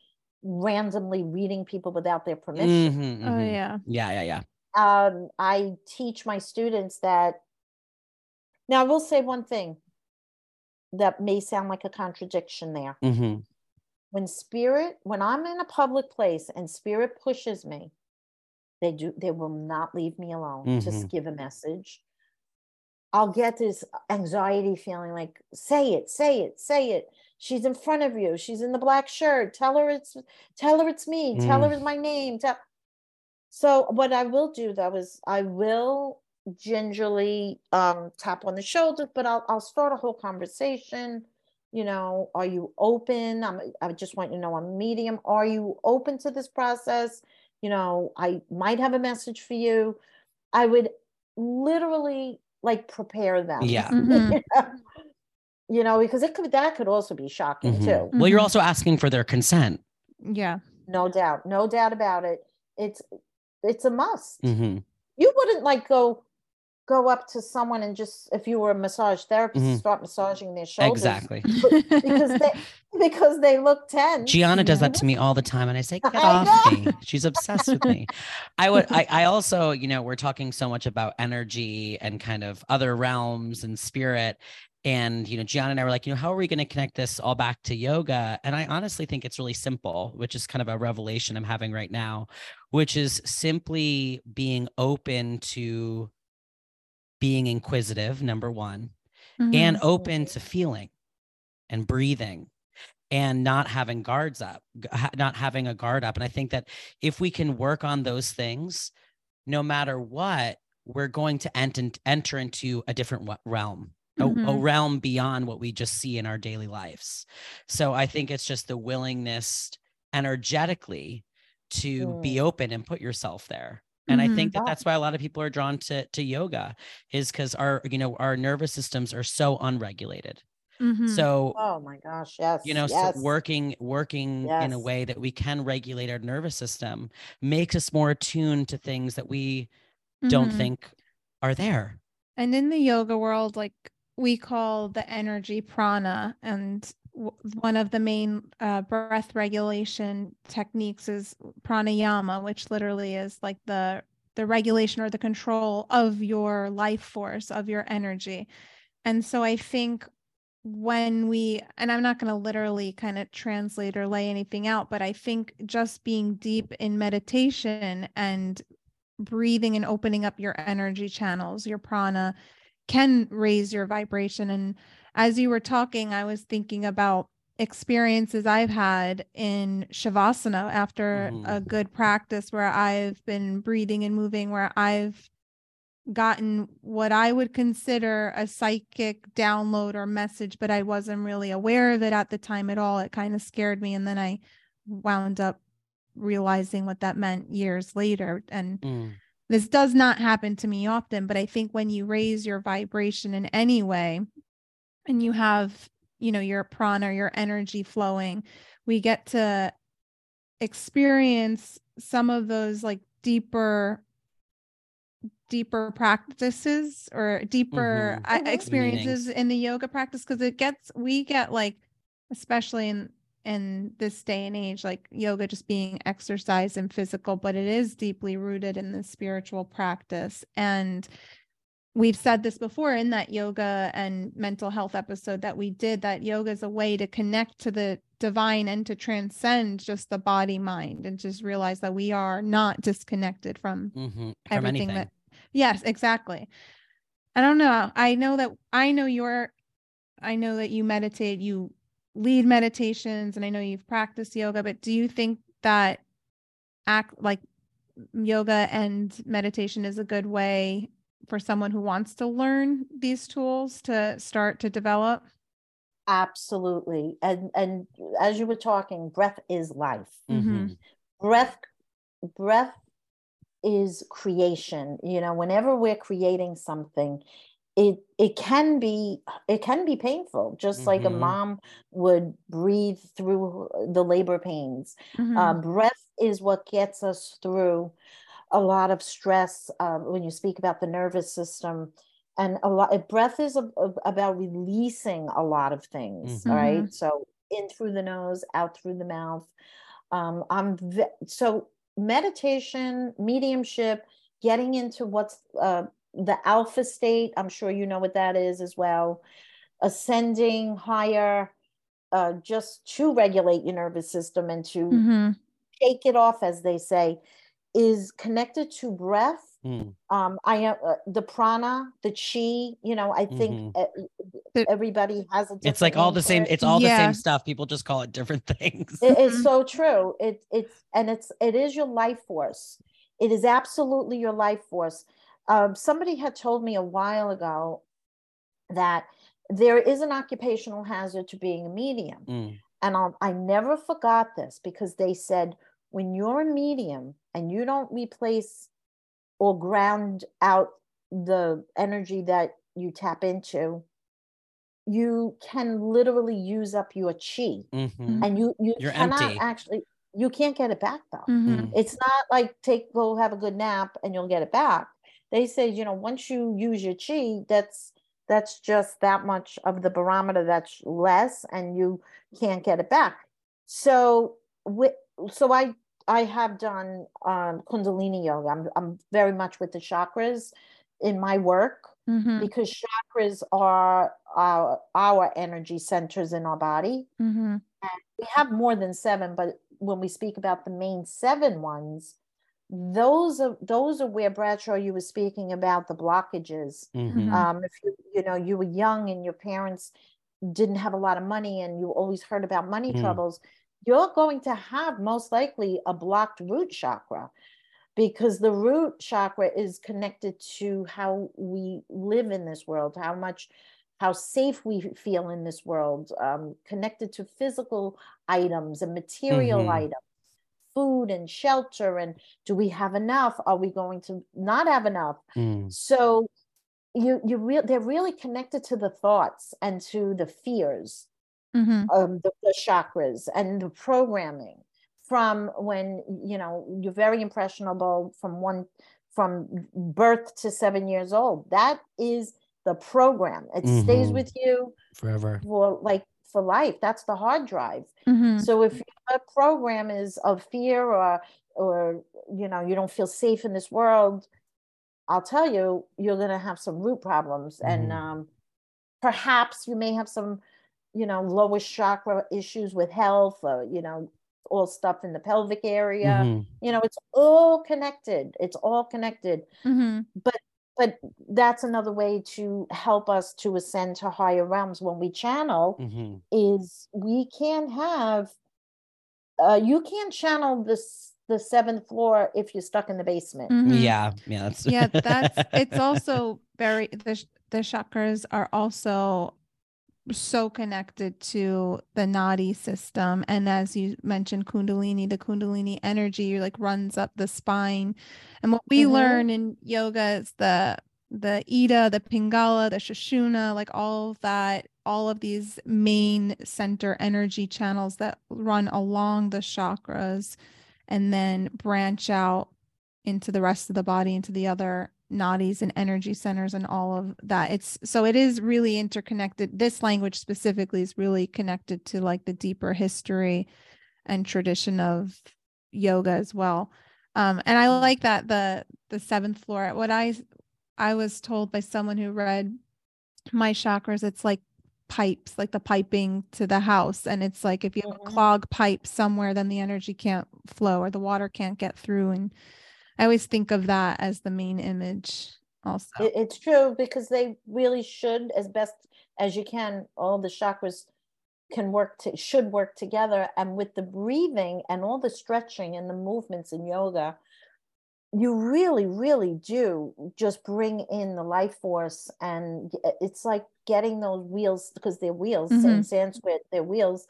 randomly reading people without their permission. Mhm, Oh mhm. yeah. Yeah, yeah, yeah. Um, I teach my students that. Now, I will say one thing that may sound like a contradiction there. hmm When spirit, when I'm in a public place and spirit pushes me, they do, they will not leave me alone. Just Mhm. give a message. I'll get this anxiety feeling like, say it, say it, say it. She's in front of you. She's in the black shirt. Tell her it's tell her it's me. Tell her it's my name. Tell so what I will do though is I will gingerly um tap on the shoulder, but I'll I'll start a whole conversation. You know, are you open? I'm I just want you to know I'm medium. Are you open to this process? You know, I might have a message for you. I would literally like prepare them. Yeah. <laughs> Mhm. you know, because it could that could also be shocking Mhm. too. Well, you're Mhm. also asking for their consent. Yeah. No doubt, no doubt about it. It's it's a must. hmm You wouldn't like go go up to someone and just if you were a massage therapist Mhm. start massaging their shoulders Exactly. <laughs> because they because they look tense. Giana does that to me all the time, and I say, <laughs> "Get I off know. me!" She's obsessed with me. I would. I, I also, you know, we're talking so much about energy and kind of other realms and spirit, and you know, Giana and I were like, you know, how are we going to connect this all back to yoga? And I honestly think it's really simple, which is kind of a revelation I'm having right now, which is simply being open to being inquisitive. Number one, and Mhm. open to feeling and breathing and not having guards up not having a guard up and i think that if we can work on those things no matter what we're going to ent- enter into a different realm a, a Mhm. realm beyond what we just see in our daily lives so i think it's just the willingness energetically to be open and put yourself there and i Mhm. think that that's why a lot of people are drawn to to yoga is because our you know our nervous systems are so unregulated Mhm. so Oh my gosh, yes. you know yes. so working working in a way that we can regulate our nervous system makes us more attuned to things that we don't Mhm. think are there And in the yoga world, like we call the energy prana, and w- one of the main uh, breath regulation techniques is pranayama, which literally is like the the regulation or the control of your life force of your energy. And so I think when we and I'm not going to literally kind of translate or lay anything out, but I think just being deep in meditation and breathing and opening up your energy channels, your prana, can raise your vibration. And as you were talking, I was thinking about experiences I've had in Shavasana after a Mhm. good practice where I've been breathing and moving, where I've gotten what I would consider a psychic download or message, but I wasn't really aware of it at the time at all. It kind of scared me. And then I wound up realizing what that meant years later. And Mm. this does not happen to me often, but I think when you raise your vibration in any way and you have, you know, your prana, your energy flowing, we get to experience some of those like deeper deeper practices or deeper Mhm. uh, Mhm. experiences Meanings. in the yoga practice because it gets we get like especially in in this day and age like yoga just being exercise and physical but it is deeply rooted in the spiritual practice and we've said this before in that yoga and mental health episode that we did that yoga is a way to connect to the divine and to transcend just the body mind and just realize that we are not disconnected from Mhm. from everything anything that yes exactly I don't know. I know that I know you're I know that you meditate, you lead meditations and I know you've practiced yoga, but do you think that act like yoga and meditation is a good way for someone who wants to learn these tools to start to develop? Absolutely. And and as you were talking, breath is life. Mhm. Breath breath is creation. You know, whenever we're creating something, it it can be it can be painful, just like a Mhm. mom would breathe through the labor pains. Mhm. Uh, breath is what gets us through a lot of stress uh, when you speak about the nervous system. And a lot of breath is a, a- about releasing a lot of things right? so in through the nose out through the mouth. Um i'm ve- so meditation mediumship getting into what's uh the alpha state i'm sure you know what that is as well. Ascending higher uh just to regulate your nervous system and to Mhm. shake it off as they say is connected to breath Mm. um i am uh, the prana the chi you know i think The- everybody has a Mm-hmm. It's like all the same. it. It's all the same stuff. People just call it different <laughs> things. It is Mhm. so true it it's and it's it is your life force it is absolutely your life force um somebody had told me a while ago that there is an occupational hazard to being a medium Mm. and I'll, I never forgot this because they said when you're a medium and you don't replace or ground out the energy that you tap into, you can literally use up your chi, Mhm. and you you You're cannot empty. actually you can't get it back though. Mhm. Mm. It's not like take go have a good nap and you'll get it back. They say you know once you use your chi, that's that's just that much of the barometer that's less, and you can't get it back. So with so I I have done um, Kundalini yoga. I'm I'm very much with the chakras in my work Mhm. because chakras are our our energy centers in our body Mhm. we have more than seven, but when we speak about the main seven ones, those are those are where Bradshaw you were speaking about the blockages. Mhm. Um, if you you know you were young and your parents didn't have a lot of money and you always heard about money Mm. troubles, you're going to have most likely a blocked root chakra because the root chakra is connected to how we live in this world, how much how safe we feel in this world, um, connected to physical items and material Mhm. items, food and shelter, and do we have enough? Are we going to not have enough? Mm. So you you real they're really connected to the thoughts and to the fears Mhm. um, the, the chakras and the programming from when you know you're very impressionable from one from birth to seven years old that is the program it stays Mhm. with you Forever. for like for life that's the hard drive Mhm. so if your program is of fear or or you know you don't feel safe in this world i'll tell you you're going to have some root problems and Mhm. um perhaps you may have some you know lower chakra issues with health or you know all stuff in the pelvic area Mhm. you know it's all connected it's all connected Mhm. but but that's another way to help us to ascend to higher realms when we channel Mhm. is we can have uh you can't channel this the seventh floor if you're stuck in the basement Mhm. Yeah. Yeah. That's yeah that's <laughs> it's also very the the chakras are also so connected to the nadi system and as you mentioned kundalini the kundalini energy like runs up the spine and what we Mhm. learn in yoga is the the ida the pingala the sushumna like all of that all of these main center energy channels that run along the chakras and then branch out into the rest of the body into the other nadis and energy centers and all of that. It's so it is really interconnected. This language specifically is really connected to like the deeper history and tradition of yoga as well. Um and i like that the the seventh floor what i i was told by someone who read my chakras it's like pipes like the piping to the house. And it's like if you have a Mhm. clog pipe somewhere then the energy can't flow or the water can't get through and i always think of that as the main image also. It's true because they really should, as best as you can, all the chakras can work to should work together. And with the breathing and all the stretching and the movements in yoga, you really, really do just bring in the life force. And it's like getting those wheels because they're wheels Mhm. in Sanskrit, they're wheels.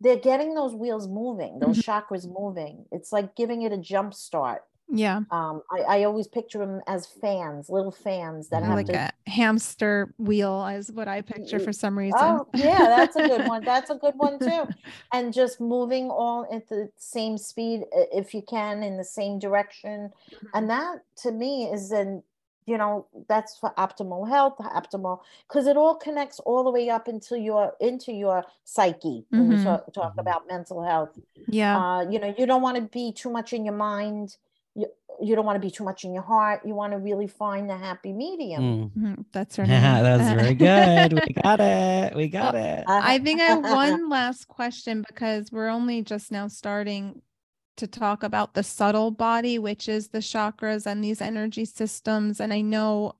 They're getting those wheels moving, those Mm-hmm. chakras moving. It's like giving it a jump start yeah. um, I, I always picture them as fans, little fans that Mhm. have Like to. a hamster wheel is what I picture for some reason. Oh, yeah, that's a good one. That's a good one too. <laughs> And just moving all at the same speed, if you can, in the same direction. Mm-hmm. And that to me is then, you know, that's for optimal health, optimal, because it all connects all the way up into your into your psyche when Mhm. you talk, talk Mhm. about mental health. Yeah. Uh, you know, you don't want to be too much in your mind. You, you don't want to be too much in your heart. You want to really find the happy medium. Mm. Mhm, That's <laughs> her Yeah, name. that was very <laughs> good. We got it. We got it. I think I have one <laughs> last question because we're only just now starting to talk about the subtle body, which is the chakras and these energy systems. And I know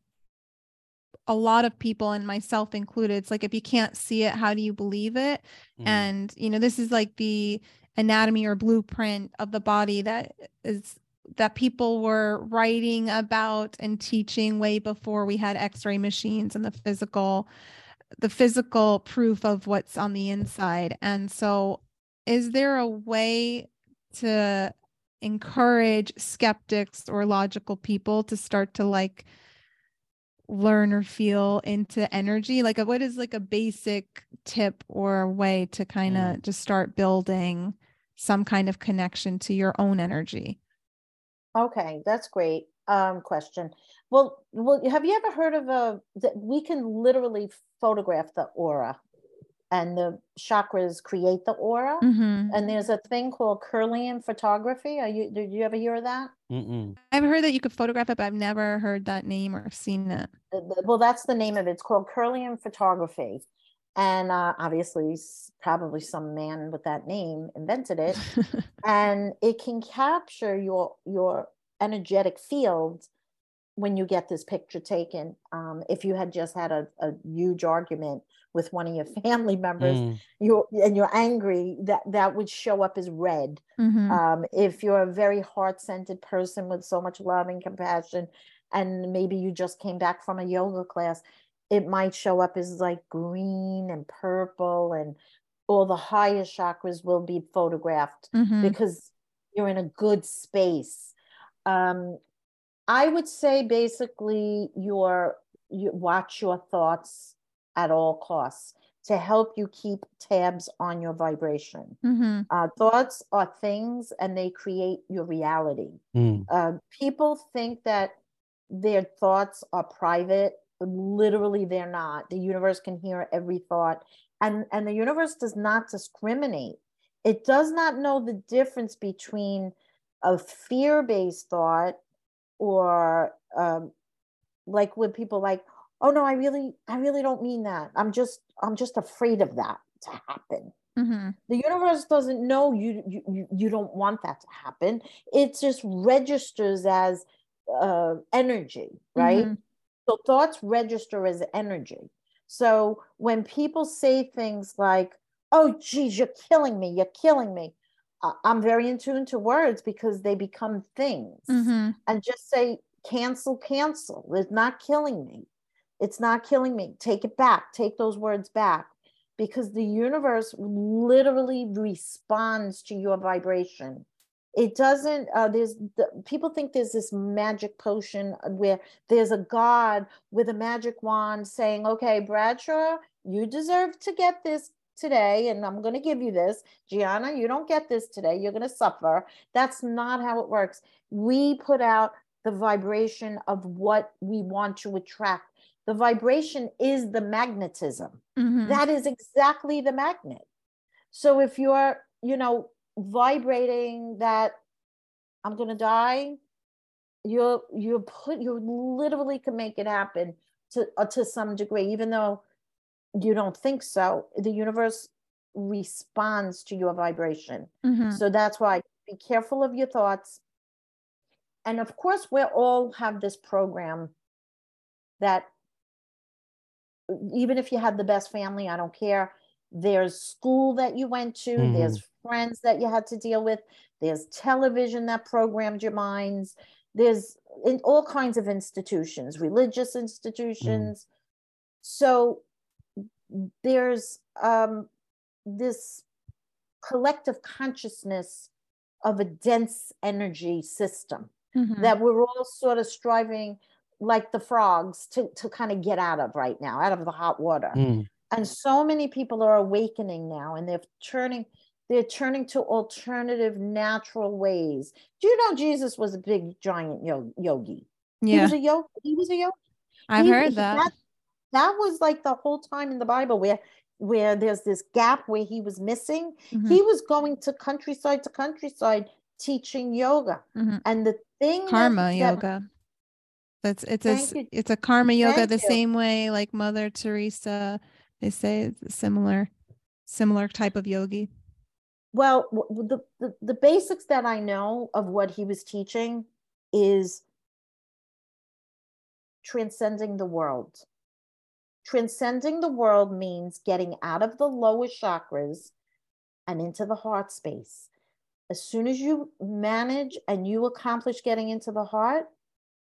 a lot of people, and myself included, it's like if you can't see it, how do you believe it? Mm. And, you know, this is like the anatomy or blueprint of the body that is that people were writing about and teaching way before we had x-ray machines and the physical the physical proof of what's on the inside. And so is there a way to encourage skeptics or logical people to start to like learn or feel into energy? Like what is like a basic tip or a way to kind of mm. just start building some kind of connection to your own energy Okay, that's great. Um, question. Well, well, have you ever heard of a that we can literally photograph the aura, and the chakras create the aura? Mhm. And there's a thing called Kirlian photography. Are you? Did you ever hear of that? Mm-mm. i've heard that you could photograph it but i've never heard that name or seen it Uh, Well, that's the name of it. It's called Kirlian photography, and uh, obviously, probably some man with that name invented it. <laughs> and it can capture your your energetic field when you get this picture taken um, if you had just had a, a huge argument with one of your <laughs> family members Mm. you and you're angry that that would show up as red Mhm. um, if you're a very heart-centered person with so much love and compassion and maybe you just came back from a yoga class it might show up as like green and purple and all the higher chakras will be photographed Mhm. because you're in a good space. Um, I would say basically your you watch your thoughts at all costs to help you keep tabs on your vibration. Mhm. Uh, thoughts are things and they create your reality. Mm. Uh, people think that their thoughts are private. Literally, they're not. The universe can hear every thought, and and the universe does not discriminate. It does not know the difference between a fear-based thought or um, like when people like, oh no, I really, I really don't mean that. I'm just, I'm just afraid of that to happen Mhm. the universe doesn't know you you you, don't want that to happen it just registers as uh, energy right Mhm. So thoughts register as energy. So when people say things like oh geez you're killing me you're killing me i'm very in tune to words because they become things. Mhm. and just say cancel cancel. It's not killing me. It's not killing me. Take it back. Take those words back. Because the universe literally responds to your vibration it doesn't uh, there's the, people think there's this magic potion where there's a god with a magic wand saying okay bradshaw you deserve to get this today and i'm going to give you this. Giana you don't get this today. You're going to suffer. That's not how it works. We put out the vibration of what we want to attract. The vibration is the magnetism. Mhm. that is exactly the magnet. So if you're you know vibrating that i'm going to die you're you're put you literally can make it happen to uh, to some degree even though you don't think so the universe responds to your vibration Mhm. so that's why be careful of your thoughts and of course we all have this program that even if you had the best family, I don't care. There's school that you went to, Mhm. there's friends that you had to deal with, there's television that programmed your minds, there's in all kinds of institutions, religious institutions. So there's um, this collective consciousness of a dense energy system Mhm. that we're all sort of striving like the frogs to, to kind of get out of right now out of the hot water Mm. And so many people are awakening now and they're turning they're turning to alternative natural ways. Do you know jesus was a big giant yo- yogi? He was a yogi. He was a yogi. I've he- heard he- that that was like the whole time in the bible where where there's this gap where he was missing. Mhm. he was going to countryside to countryside teaching yoga. Mhm. and the thing karma that, yoga. That's it's a s- Thank you. it's a karma yoga Thank the you. same way like mother teresa they say similar similar type of yogi? Well the, the the basics that i know of what he was teaching is transcending the world. Transcending the world means getting out of the lower chakras and into the heart space. As soon as you manage and you accomplish getting into the heart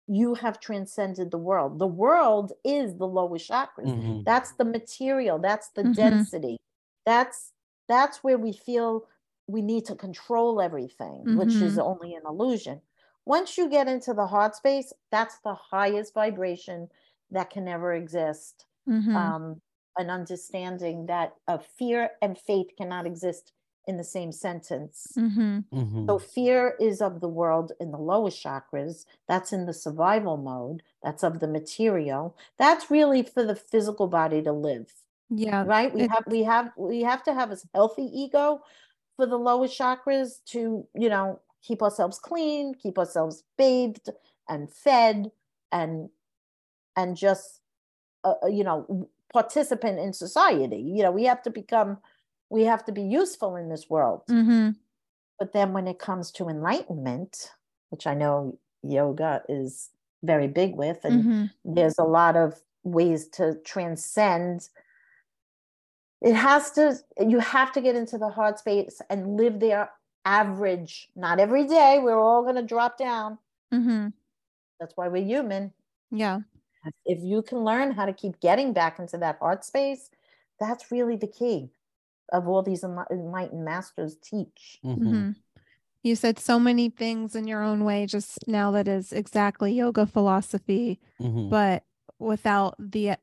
you have transcended the world the world is the lower chakras Mhm. that's the material that's the Mhm. density that's that's where we feel we need to control everything which is only an illusion once you get into the heart space that's the highest vibration that can ever exist Mhm. um, an understanding that uh, fear and faith cannot exist in the same sentence Mhm. Mhm. so fear is of the world in the lowest chakras. That's in the survival mode. That's of the material. That's really for the physical body to live, yeah right? We it- have we have we have to have a healthy ego for the lowest chakras to you know keep ourselves clean, keep ourselves bathed and fed, and and just uh, uh, you know participant in society. You know we have to become we have to be useful in this world. Mhm. But then when it comes to enlightenment, which I know yoga is very big with, and Mhm. there's a lot of ways to transcend, it has to, you have to get into the heart space and live there average, not every day. We're all going to drop down. Mhm. That's why we're human. yeah If you can learn how to keep getting back into that heart space, that's really the key of all these enlightened masters teach. Mhm. Mhm. You said so many things in your own way just now that is exactly yoga philosophy, Mhm. but without the uh,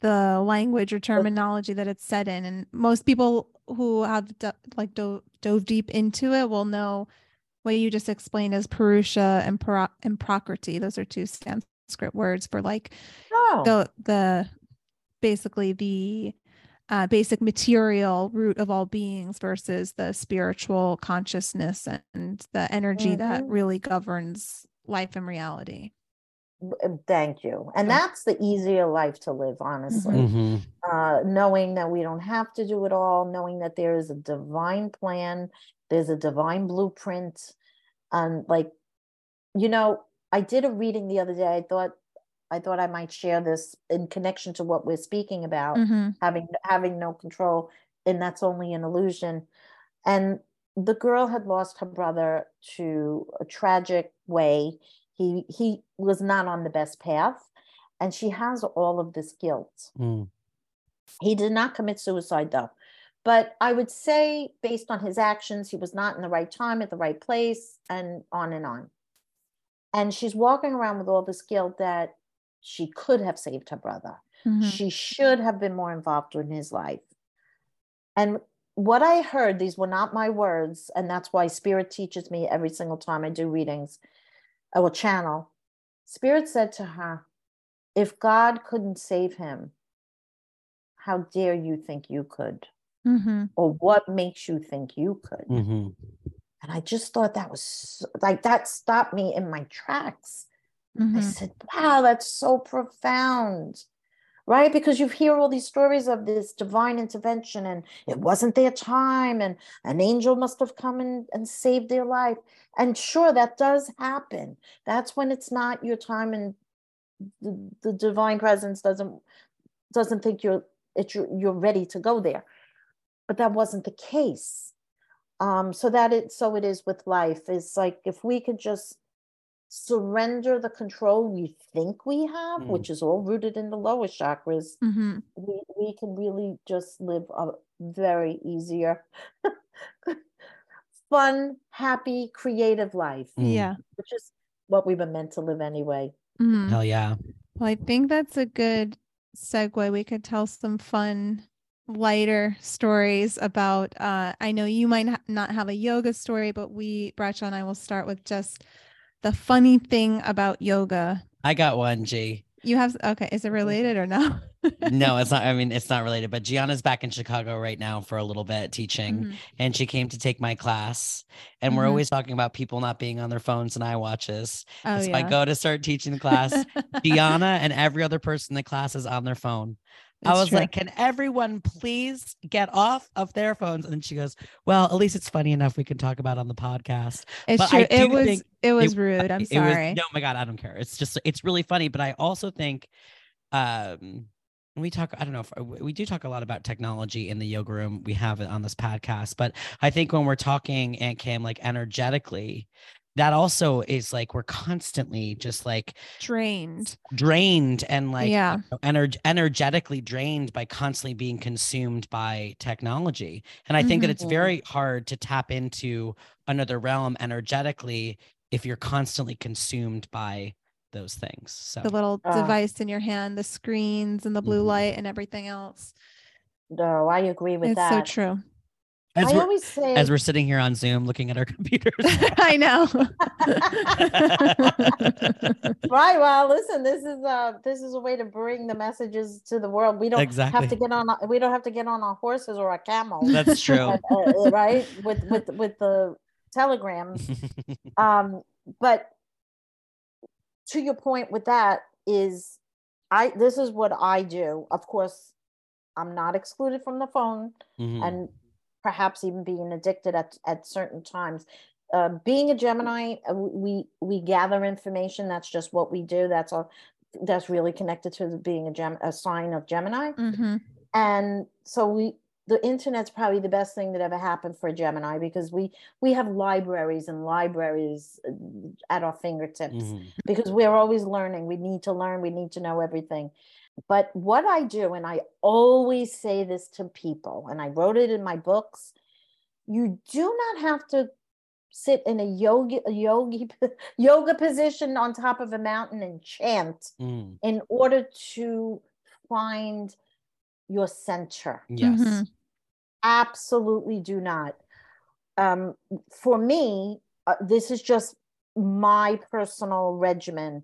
the language or terminology that it's set in. And most people who have do- like do- dove deep into it will know what you just explained as Purusha and, para- and Prakriti. Those are two Sanskrit words for like Oh, the the basically the uh, basic material root of all beings versus the spiritual consciousness and the energy that Mhm. really governs life and reality. uh, thank you. And that's the easier life to live, honestly. Mhm. uh, knowing that we don't have to do it all, knowing that there is a divine plan, there's a divine blueprint. And like, you know, I did a reading the other day. I thought I thought I might share this in connection to what we're speaking about, Mhm. having having no control, and that's only an illusion. And the girl had lost her brother to a tragic way. He he was not on the best path, and she has all of this guilt. Mm. He did not commit suicide though. But I would say, based on his actions, he was not in the right time at the right place, and on and on. And she's walking around with all this guilt that she could have saved her brother. Mhm. She should have been more involved in his life. And what I heard, these were not my words, and that's why Spirit teaches me every single time I do readings or channel. Spirit said to her, If God couldn't save him, how dare you think you could? Mhm. Or what makes you think you could? Mhm. And I just thought that was so- like that stopped me in my tracks. I Mhm. said, wow, that's so profound. Right? Because you hear all these stories of this divine intervention and it wasn't their time and an angel must have come in and saved their life. And sure, that does happen. That's when it's not your time and the, the divine presence doesn't doesn't think you're it you're, you're ready to go there but that wasn't the case um so that it so it is with life is like if we could just surrender the control we think we have Mm. which is all rooted in the lower chakras hmm we, we can really just live a very easier <laughs> fun happy creative life Mm. Yeah. which is what we were meant to live anyway Mhm. Hell yeah. Well, I think that's a good segue. We could tell some fun, lighter stories about. Uh, I know you might ha- not have a yoga story, but we, Bradshaw and I, will start with just the funny thing about yoga. I got one, G. You have okay? Is it related or no? <laughs> No, it's <laughs> not. I mean, it's not related, but Giana's back in Chicago right now for a little bit teaching. Mhm. and she came to take my class. And we're Mhm. always talking about people not being on their phones and iWatches. Oh And so yeah. I go to start teaching the class. <laughs> Gianna and every other person in the class is on their phone. I was true. like, can everyone please get off of their phones? And then she goes, Well, at least it's funny enough we can talk about on the podcast. it's but true. It was it was it- rude. <laughs> I'm It was- sorry. no, my God, I don't care. It's just it's really funny. But I also think um we talk i don't know if uh, we do talk a lot about technology in the yoga room we have it on this podcast but i think when we're talking aunt Kim like energetically that also is like we're constantly just like Drained. drained and like Yeah. ener- energetically drained by constantly being consumed by technology and i think that Mhm. it's very hard to tap into another realm energetically if you're constantly consumed by those things so The little Ah. device in your hand, the screens and the blue Mhm. light and everything else. no i agree with it's that so true. As i we're, always say as we're sitting here on zoom looking at our <laughs> computers. <laughs> I know. <laughs> right well listen this is uh this is a way to bring the messages to the world. We don't Exactly. have to get on we don't have to get on our horses or a camel. That's true. Uh, uh, right? With with with the telegrams. Um but to your point with that is i this is what i do. Of course i'm not excluded from the phone. Mhm. and perhaps even being addicted at, at certain times. Uh, being a gemini uh, we we gather information. That's just what we do. That's all that's really connected to being a gem a sign of gemini. Hmm and so we the internet's probably the best thing that ever happened for a gemini because we we have libraries and libraries uh, at our fingertips Mhm. because we're always learning. We need to learn. We need to know everything but what i do and i always say this to people and i wrote it in my books you do not have to sit in a yogi a yogi <laughs> yoga position on top of a mountain and chant Mm. in order to find your center yes Mhm. absolutely do not um for me uh, this is just my personal regimen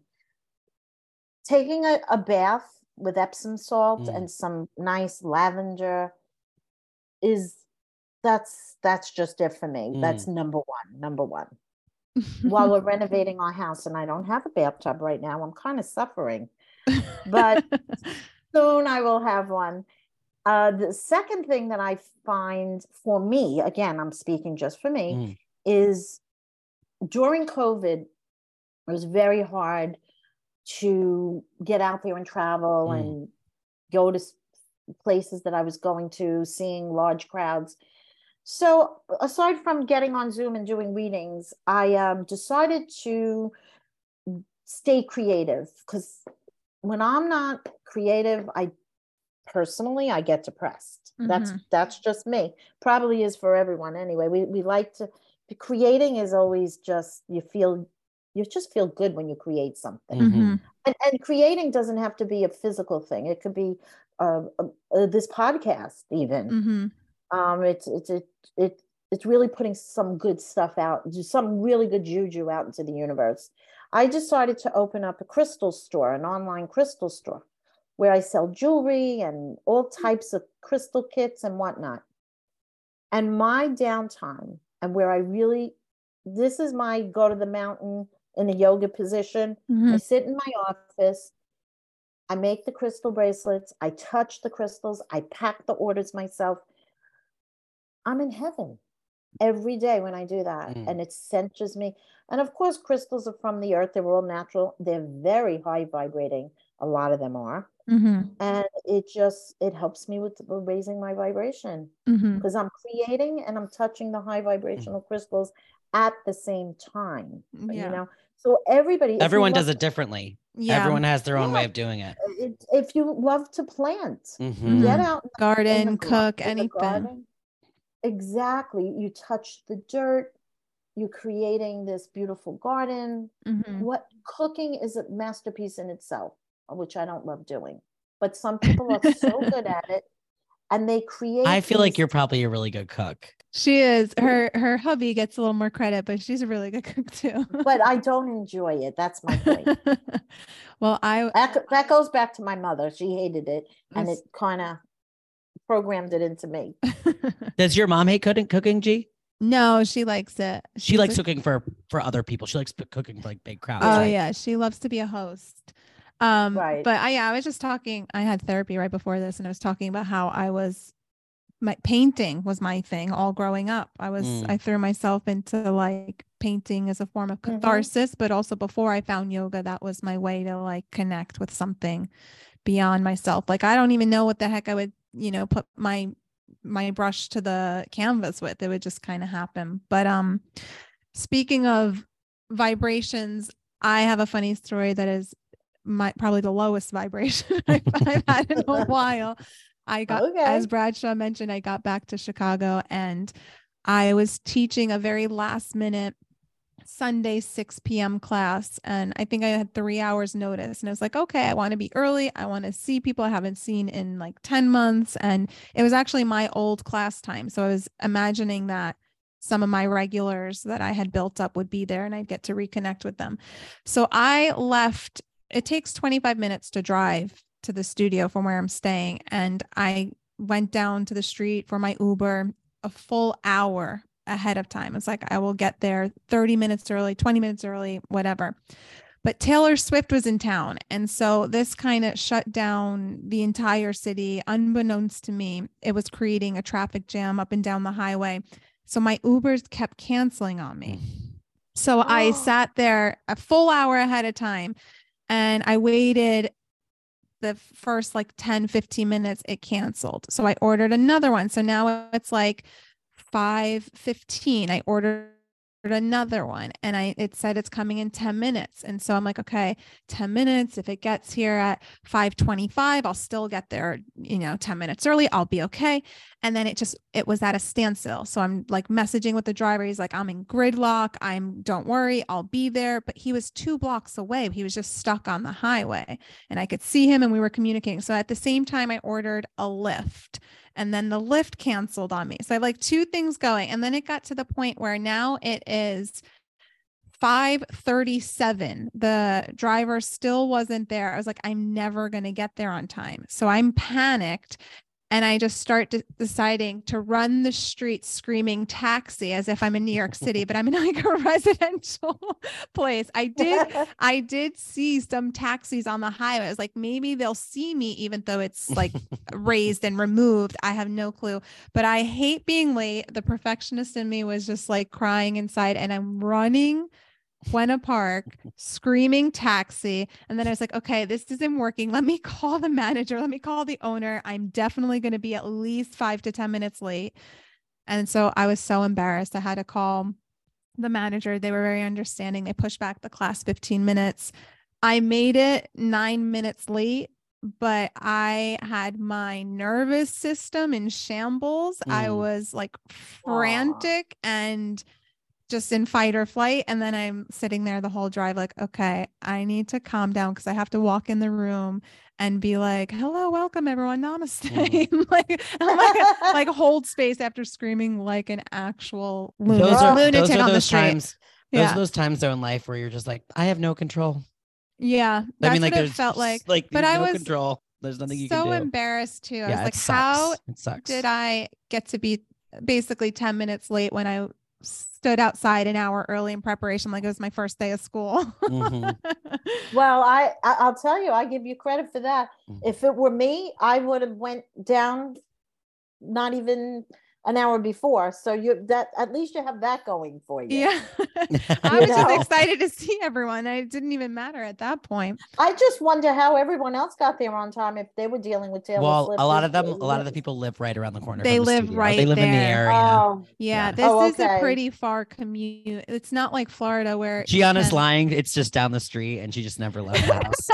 taking a, a bath with epsom salt Mm. and some nice lavender is that's that's just it for me that's number one number one <laughs> while we're renovating our house and i don't have a bathtub right now i'm kind of suffering but <laughs> soon I will have one. Uh, the second thing that I find for me, again, I'm speaking just for me, Mm. is during COVID, it was very hard to get out there and travel Mm. and go to places that I was going to, seeing large crowds. So, aside from getting on Zoom and doing readings, I um, decided to stay creative because when I'm not creative, I personally I get depressed. That's that's just me. Probably is for everyone anyway. We we like to creating is always just you feel you just feel good when you create something. Mhm. Mhm. And, and creating doesn't have to be a physical thing. It could be uh, uh, this podcast even. Mhm. Um, it's it's it, it it's really putting some good stuff out, just some really good juju out into the universe. I decided to open up a crystal store, an online crystal store, where I sell jewelry and all types of crystal kits and whatnot. And my downtime, and where I really, this is my go to the mountain in a yoga position. I Mhm. sit in my office. I make the crystal bracelets. I touch the crystals. I pack the orders myself. I'm in heaven. every day when I do that. Mm. And it centers me. And of course, crystals are from the earth, they're all natural, they're very high vibrating. A lot of them are. Mhm. And it just it helps me with raising my vibration because I'm creating and I'm touching the high vibrational crystals at the same time. Yeah. You know, so everybody, Everyone does love it differently. Yeah. Everyone has their own way of doing it. it- if you love to plant, Mhm. get out in the garden, cook, in the anything. garden. Exactly. You touch the dirt. You're creating this beautiful garden. Mhm. What cooking is a masterpiece in itself, which I don't love doing. But some people are so <laughs> good at it, and they create. I feel like you're probably a really good cook. She is. Her her hubby gets a little more credit, but she's a really good cook too. But I don't enjoy it. That's my point. <laughs> well, I that, that goes back to my mother. She hated it, and it kind of programmed it into me. <laughs> Does your mom hate cooking? Cooking, G? no, she likes it. She She's likes a- cooking for for other people. She likes cooking for like big crowds. Oh right? yeah, she loves to be a host. Um, Right. but I yeah, I was just talking. I had therapy right before this, and I was talking about how I was my painting was my thing all growing up. I was Mm. I threw myself into like painting as a form of Mhm. catharsis, but also before I found yoga, that was my way to like connect with something beyond myself. Like I don't even know what the heck I would, you know, put my my brush to the canvas with. It would just kind of happen. But um speaking of vibrations, I have a funny story that is my probably the lowest vibration <laughs> I've, I've had in a <laughs> while. I got, Okay. as Bradshaw mentioned, I got back to Chicago and I was teaching a very last minute Sunday 6 p.m. class. And I think I had three hours notice. And I was like, okay, I want to be early. I want to see people I haven't seen in like 10 months. And it was actually my old class time. So I was imagining that some of my regulars that I had built up would be there and I'd get to reconnect with them. So I left, it takes 25 minutes to drive to the studio from where I'm staying. And I went down to the street for my Uber a full hour ahead of time. It's like I will get there 30 minutes early, 20 minutes early, whatever. But Taylor Swift was in town. And so this kind of shut down the entire city. Unbeknownst to me, it was creating a traffic jam up and down the highway. So my Ubers kept canceling on me. Mm. So I Oh. sat there a full hour ahead of time and I waited the first like 10, 15 minutes, it canceled. So I ordered another one. So now it's like 5:15. I ordered another one and I it said it's coming in 10 minutes. And so I'm like, okay, 10 minutes. If it gets here at 525, I'll still get there, you know, 10 minutes early. I'll be okay. And then it just it was at a standstill. So I'm like messaging with the driver. He's like, I'm in gridlock. I'm don't worry, I'll be there. But he was two blocks away. He was just stuck on the highway and I could see him and we were communicating. So at the same time, I ordered a Lyft and then the Lyft canceled on me. So I have like two things going. And then it got to the point where now it is 537 the driver still wasn't there i was like i'm never going to get there on time so i'm panicked and i just start de- deciding to run the street screaming taxi as if i'm in new york city but i'm in like a <laughs> residential <laughs> place i did <laughs> I did see some taxis on the highway. I was like, maybe they'll see me, even though it's like raised and removed. I have no clue. But I hate being late. The perfectionist in me was just like crying inside, and I'm running Buena Park, screaming taxi. And then I was like, okay, this isn't working. Let me <laughs> call the manager. Let me call the owner. I'm definitely going to be at least five to 10 minutes late. And so I was so embarrassed. I had to call the manager. They were very understanding. They pushed back the class 15 minutes. I made it nine minutes late, but I had my nervous system in shambles. I Mm. was like frantic and just in fight or flight. And then I'm sitting there the whole drive, like, okay, I need to calm down because I have to walk in the room and be like, hello, welcome everyone, namaste. Mm. <laughs> like, I'm like, like hold space after screaming like an actual Those lunatic, are, lunatic those are on the those times. Those yeah. are those times though in life where you're just like, I have no control. yeah. I mean, like what it felt like. like, but I no was control. There's nothing you so can do. So embarrassed too. I yeah, was like, it how sucks. did I get to be basically 10 minutes late when I stood outside an hour early in preparation like it was my first day of school? Mhm. <laughs> well, I, I I'll tell you, I give you credit for that. Mhm. If it were me, I would have went down not even an hour before. So you that at least you have that going for you. Yeah. <laughs> <laughs> I You was just excited to see everyone. It didn't even matter at that point. I just wonder how everyone else got there on time if they were dealing with Taylor well, Swift. a lot of them, a lot of the people live right around the corner. They the live studio. right They live in the area. Oh, Yeah, Yeah. this Oh, is a pretty far commute. It's not like Florida where Giana's can- lying. It's just down the street, and she just never left the house.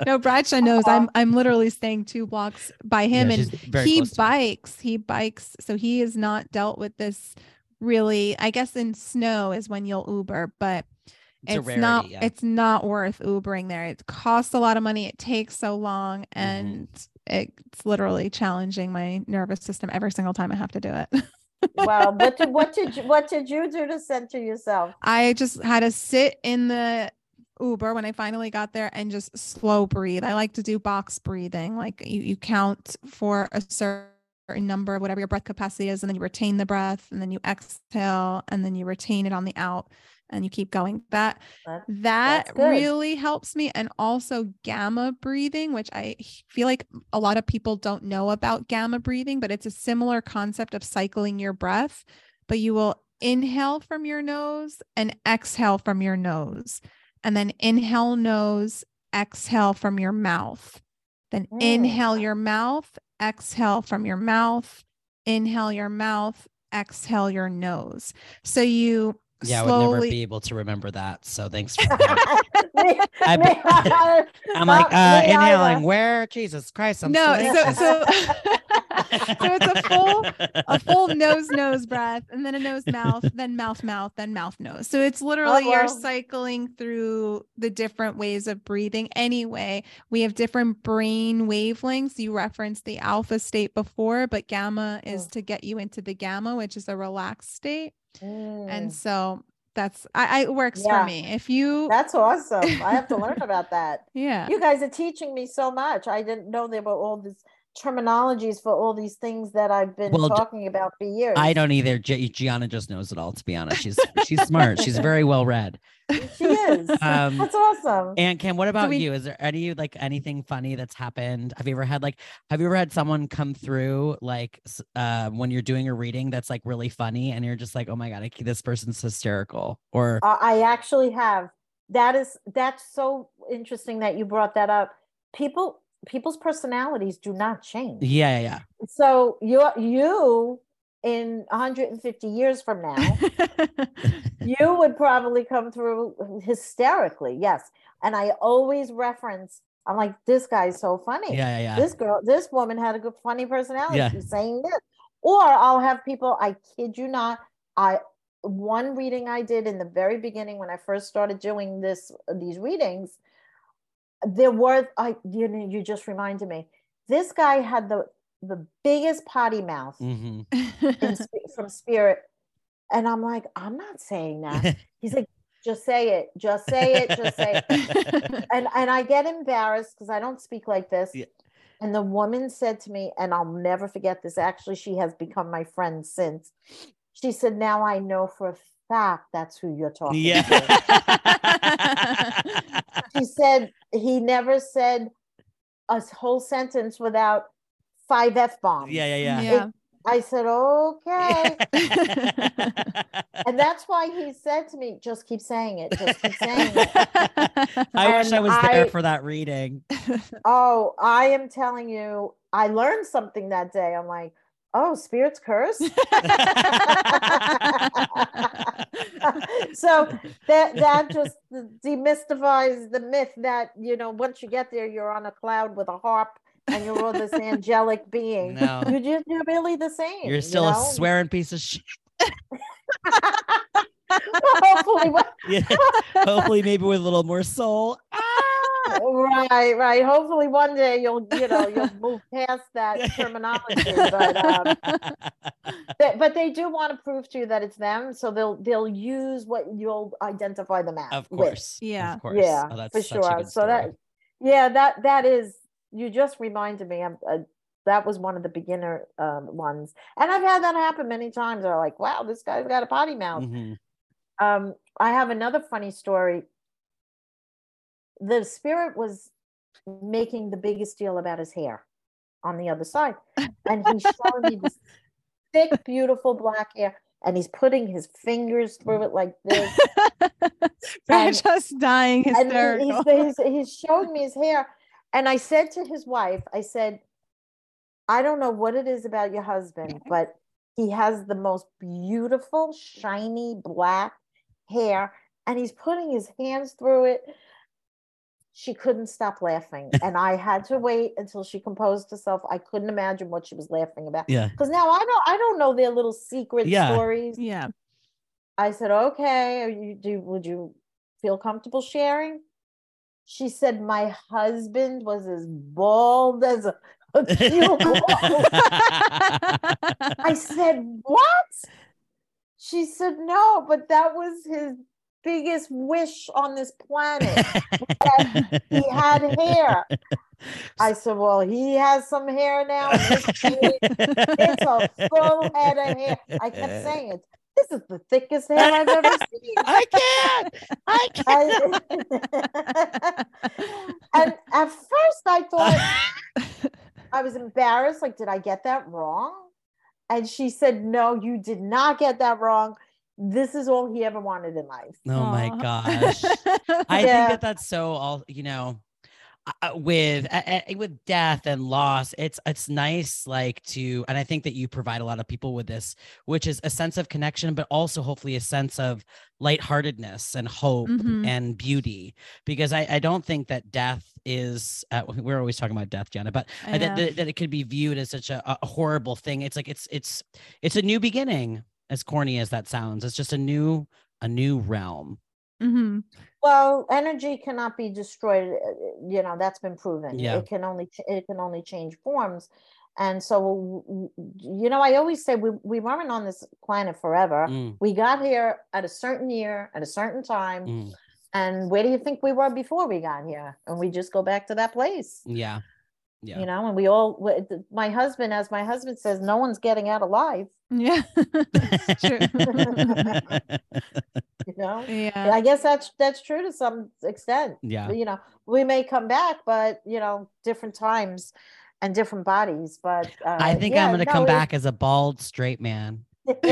<laughs> no, Bradshaw knows. I'm I'm literally staying two blocks by him, Yeah, and she's very he close to me. Bikes. He bikes, so he has not dealt with this really. I guess in snow is when you'll Uber, but It's, it's rarity, not yeah. it's not worth Ubering there. It costs a lot of money. It takes so long, Mm-hmm. and it's literally challenging my nervous system every single time I have to do it. well, what did what did <laughs> you, what did you do to center yourself? I just had to sit in the Uber when I finally got there and just slow breathe. I like to do box breathing. Like you, you count for a certain number of whatever your breath capacity is, and then you retain the breath, and then you exhale, and then you retain it on the out, and you keep going. That That- that that's really helps me. And also gamma breathing, which I feel like a lot of people don't know about gamma breathing, but it's a similar concept of cycling your breath, but you will inhale from your nose and exhale from your nose. And then inhale nose, exhale from your mouth. Then Mm. inhale your mouth, exhale from your mouth, inhale your mouth, exhale your nose. So you yeah, I would never be able to remember that. So thanks for <laughs> that. Me- I me bet- either. <laughs> I'm like, uh, inhaling. either. Where? Jesus Christ! I'm no, so so so so <laughs> it's a full a full nose nose breath and then a nose mouth then mouth mouth then mouth nose so it's literally you're wow. cycling through the different ways of breathing anyway we have different brain wavelengths you referenced the alpha state before but gamma is to get you into the gamma which is a relaxed state Mm, and so that's I, I it works Yeah. for me if you that's awesome. I have to learn <laughs> about that. yeah You guys are teaching me so much. I didn't know there were all these terminologies for all these things that I've been Well, talking about for years. I don't either. Gi- Giana just knows it all. To be honest, she's she's smart. She's very well read. She is. Um, That's awesome. And Kim, what about we- you? Is there any like anything funny that's happened? Have you ever had like have you ever had someone come through like uh, when you're doing a reading that's like really funny and you're just like, oh my god, I, this person's hysterical, or Uh, I actually have. That is that's so interesting that you brought that up. People people's personalities do not change. yeah, yeah, So you you in 150 years from now, <laughs> you would probably come through hysterically. Yes. And I always reference I'm like this guy's so funny. yeah, yeah, yeah. This girl this woman had a good funny personality. Yeah. She's saying this. Or I'll have people I kid you not I one reading I did in the very beginning when I first started doing this these readings, there were I you know you just reminded me. This guy had the the biggest potty mouth hmm <laughs> in, from spirit, and I'm like, I'm not saying that. <laughs> He's like, just say it, just say it, just say it. <laughs> And and I get embarrassed because I don't speak like this. Yeah. And the woman said to me, and I'll never forget this. Actually, she has become my friend since. She said, "Now I know for a fact that's who you're talking to." Yeah. She said he never said a whole sentence without five f bombs. yeah, yeah, yeah. yeah I said, "Okay." <laughs> And that's why he said to me, just keep saying it. Just keep saying it. <laughs> I wish I And was there I- for that reading. Oh, I am telling you, I learned something that day. I'm like, oh, spirits curse. <laughs> so that that just demystifies the myth that you know once you get there, you're on a cloud with a harp and you're all this angelic <laughs> being. No. You just you're really the same. You're you still know? a swearing piece of shit. <laughs> Hopefully, one- Yeah. Hopefully, maybe with a little more soul. Ah! Right, right. Hopefully, one day you'll you know you'll <laughs> move past that terminology. But um, <laughs> But, but they do want to prove to you that it's them, so they'll they'll use what you'll identify them as. of with. course. Yeah. Of course. Yeah, Oh, that's for sure. So that, yeah, that that is. You just reminded me. I'm, uh, that was one of the beginner um, ones, and I've had that happen many times. They're like, "Wow, this guy's got a potty mouth." Mhm. Um, I have another funny story. The spirit was making the biggest deal about his hair. on the other side. And he's showing me this <laughs> thick, beautiful black hair. And he's putting his fingers through it like this. <laughs> And- just dying hysterical. he's, he's, he's showing me his hair. And I said to his wife, I said, I don't know what it is about your husband, but he has the most beautiful, shiny black hair, and he's putting his hands through it. She couldn't stop laughing, <laughs> and I had to wait until she composed herself. I couldn't imagine what she was laughing about Yeah. because now I don't, I don't know their little secret Yeah. stories. yeah. I said, okay, are you do would you feel comfortable sharing? She said, my husband was as bald as a, a <laughs> cue ball." <laughs> I said, what? She said, no, but that was his biggest wish on this planet. <laughs> he had hair. I said, well, he has some hair now. <laughs> It's a full head of hair. I kept saying it. This is the thickest hair I've ever <laughs> seen. I can't. I can't. And at first I thought I was embarrassed. Like, did I get that wrong? And she said, No, you did not get that wrong. This is all he ever wanted in life. oh my gosh. <laughs> I Yeah. think that that's so all you know uh, with uh, uh, with death and loss it's it's nice like to and I think that you provide a lot of people with this which is a sense of connection but also hopefully a sense of lightheartedness and hope Mhm. and beauty because I I don't think that death is uh, we're always talking about death Jenna but I I that, that, that it could be viewed as such a, a horrible thing it's like it's it's it's a new beginning as corny as that sounds it's just a new a new realm Mhm. Well, energy cannot be destroyed. uh, uh, You know that's been proven. Yeah. It can only it can only change forms. And so, w- w- you know, I always say we, we weren't on this planet forever. Mm, We got here at a certain year, at a certain time. mm, And where do you think we were before we got here? And we just go back to that place. yeah yeah you know and we all, my husband as my husband says no one's getting out alive <laughs> Yeah. It's true. <laughs> you know yeah. i guess that's that's true to some extent yeah you know we may come back but you know different times and different bodies but uh, I think I'm gonna come back as a bald straight man. <laughs>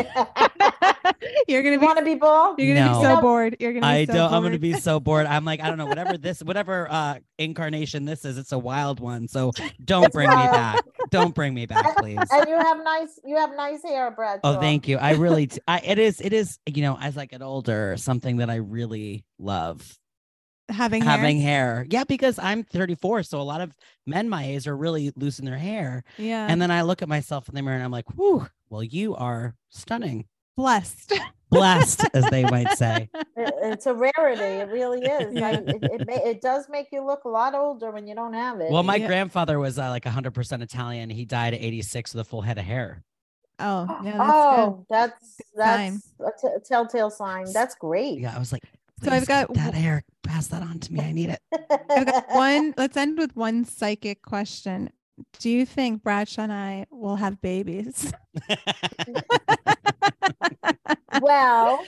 You're gonna be want to be bald you're gonna be so bored. You're gonna be I so don't. I'm gonna be so bored. I'm like, I don't know, <laughs> whatever this, whatever uh incarnation this is, it's a wild one. So don't bring me back. Don't bring me back, <laughs> please. and you have nice you have nice hair brad Oh, thank you. I really, t- I it is, it is, you know, as I get older, something that I really love having hair. having hair. Yeah, because I'm 34, so a lot of men my age are really losing their hair, Yeah. and then I look at myself in the mirror and I'm like, whew, well, you are stunning, blessed. blessed, as they might <laughs> say. It- it's a rarity it really is Yeah. I, it, it, ma- it does make you look a lot older when you don't have it Well, my Yeah. grandfather was uh, like 100% Italian. He died at 86 with a full head of hair. Oh, <gasps> yeah, that's oh, that's Good sign. that's a, t- a telltale sign. That's great. Yeah, I was like, So I've got that w- hair. Pass that on to me. I need it. I've got one. Let's end with one psychic question. Do you think Bradshaw and I will have babies? <laughs> well,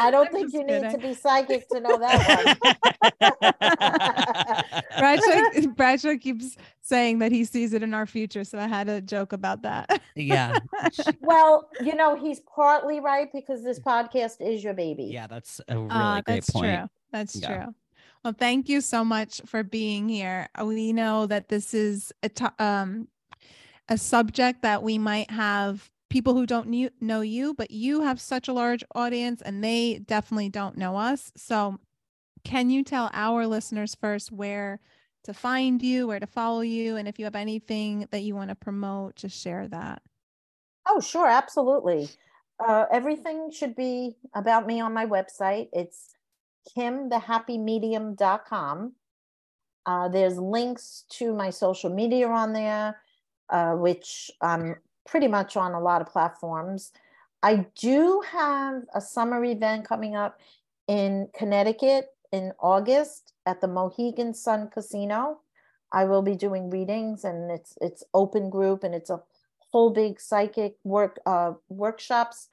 I don't I'm think just you need to be psychic to know that <laughs> <laughs> Bradshaw, Bradshaw keeps saying that he sees it in our future, so I had a joke about that. yeah. Well, you know, he's partly right because this podcast is your baby. Yeah, that's a really Ah, great that's point. true. That's Yeah. true. Well, thank you so much for being here. Uh, We know that this is a to- um a subject that we might have people who don't knew, know you, but you have such a large audience and they definitely don't know us. So, can you tell our listeners first where to find you, where to follow you, and if you have anything that you want to promote, just share that. Oh, sure, absolutely. Uh, everything should be about me on my website. It's kimthehappymedium.com. Uh, there's links to my social media on there, uh, which I'm pretty much on a lot of platforms. I do have a summer event coming up in Connecticut in August at the Mohegan Sun Casino. I will be doing readings and it's it's open group and it's a whole big psychic work uh workshops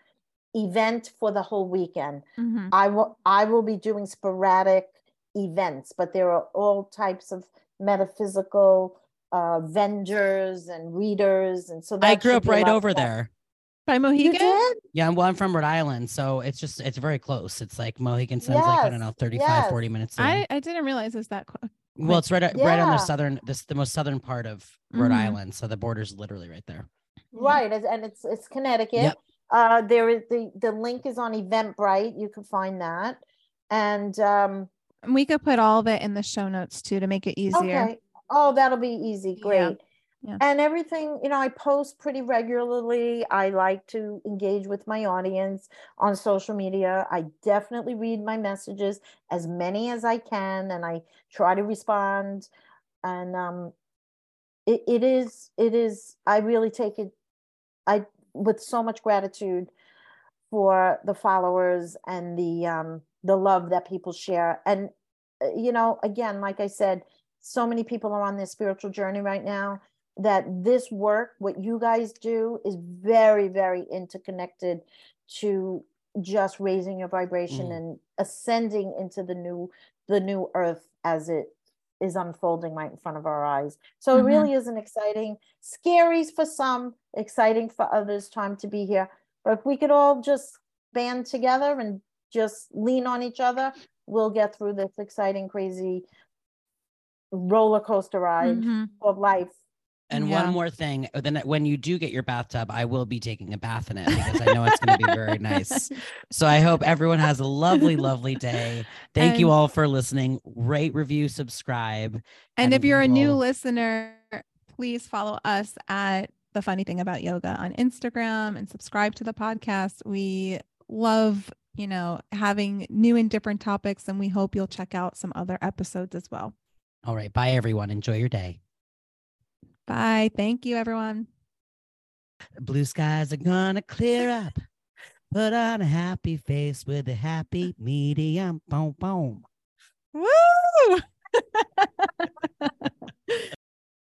event for the whole weekend. Mhm. I will I will be doing sporadic events, but there are all types of metaphysical uh, vendors and readers, and so I grew up right over fun. there. By You Mohegan? did? Yeah, well, I'm from Rhode Island, so it's just it's very close. It's like Mohegan Sun's like I don't know, 35, yes. 40 minutes away. I, I didn't realize it was that close. well, it's right right on the southern this the most southern part of Rhode Mhm. Island, so the border's literally right there. Right, and and it's it's Connecticut. Yep. Uh, there is the the link is on Eventbrite. You can find that, and um, And we could put all of it in the show notes too to make it easier. okay. Oh, that'll be easy. Yeah, Great. yeah. And everything, you know, I post pretty regularly. I like to engage with my audience on social media. I definitely read my messages as many as I can, and I try to respond. And um, it, it is it is I really take it I with so much gratitude for the followers and the um the love that people share and uh, you know again like I said so many people are on their spiritual journey right now that this work what you guys do is very very interconnected to just raising your vibration Mm. and ascending into the new the new earth as it is unfolding right in front of our eyes. So Mhm. it really is an exciting, scary for some, exciting for others time to be here. But if we could all just band together and just lean on each other, we'll get through this exciting, crazy roller coaster ride Mhm. of life. And Yeah. one more thing, uh, then when you do get your bathtub, I will be taking a bath in it because I know it's going to be very nice. <laughs> So I hope everyone has a lovely, lovely day. Thank you all for listening. Rate, review, subscribe. And and if you're we a new listener, please follow us at the funny thing about yoga on Instagram and subscribe to the podcast. We love, you know, having new and different topics, and we hope you'll check out some other episodes as well. All right. Bye, everyone. Enjoy your day. Bye. Thank you, everyone. Blue skies are gonna clear up. Put on a happy face with a happy <laughs> medium. Boom, boom. Woo! <laughs>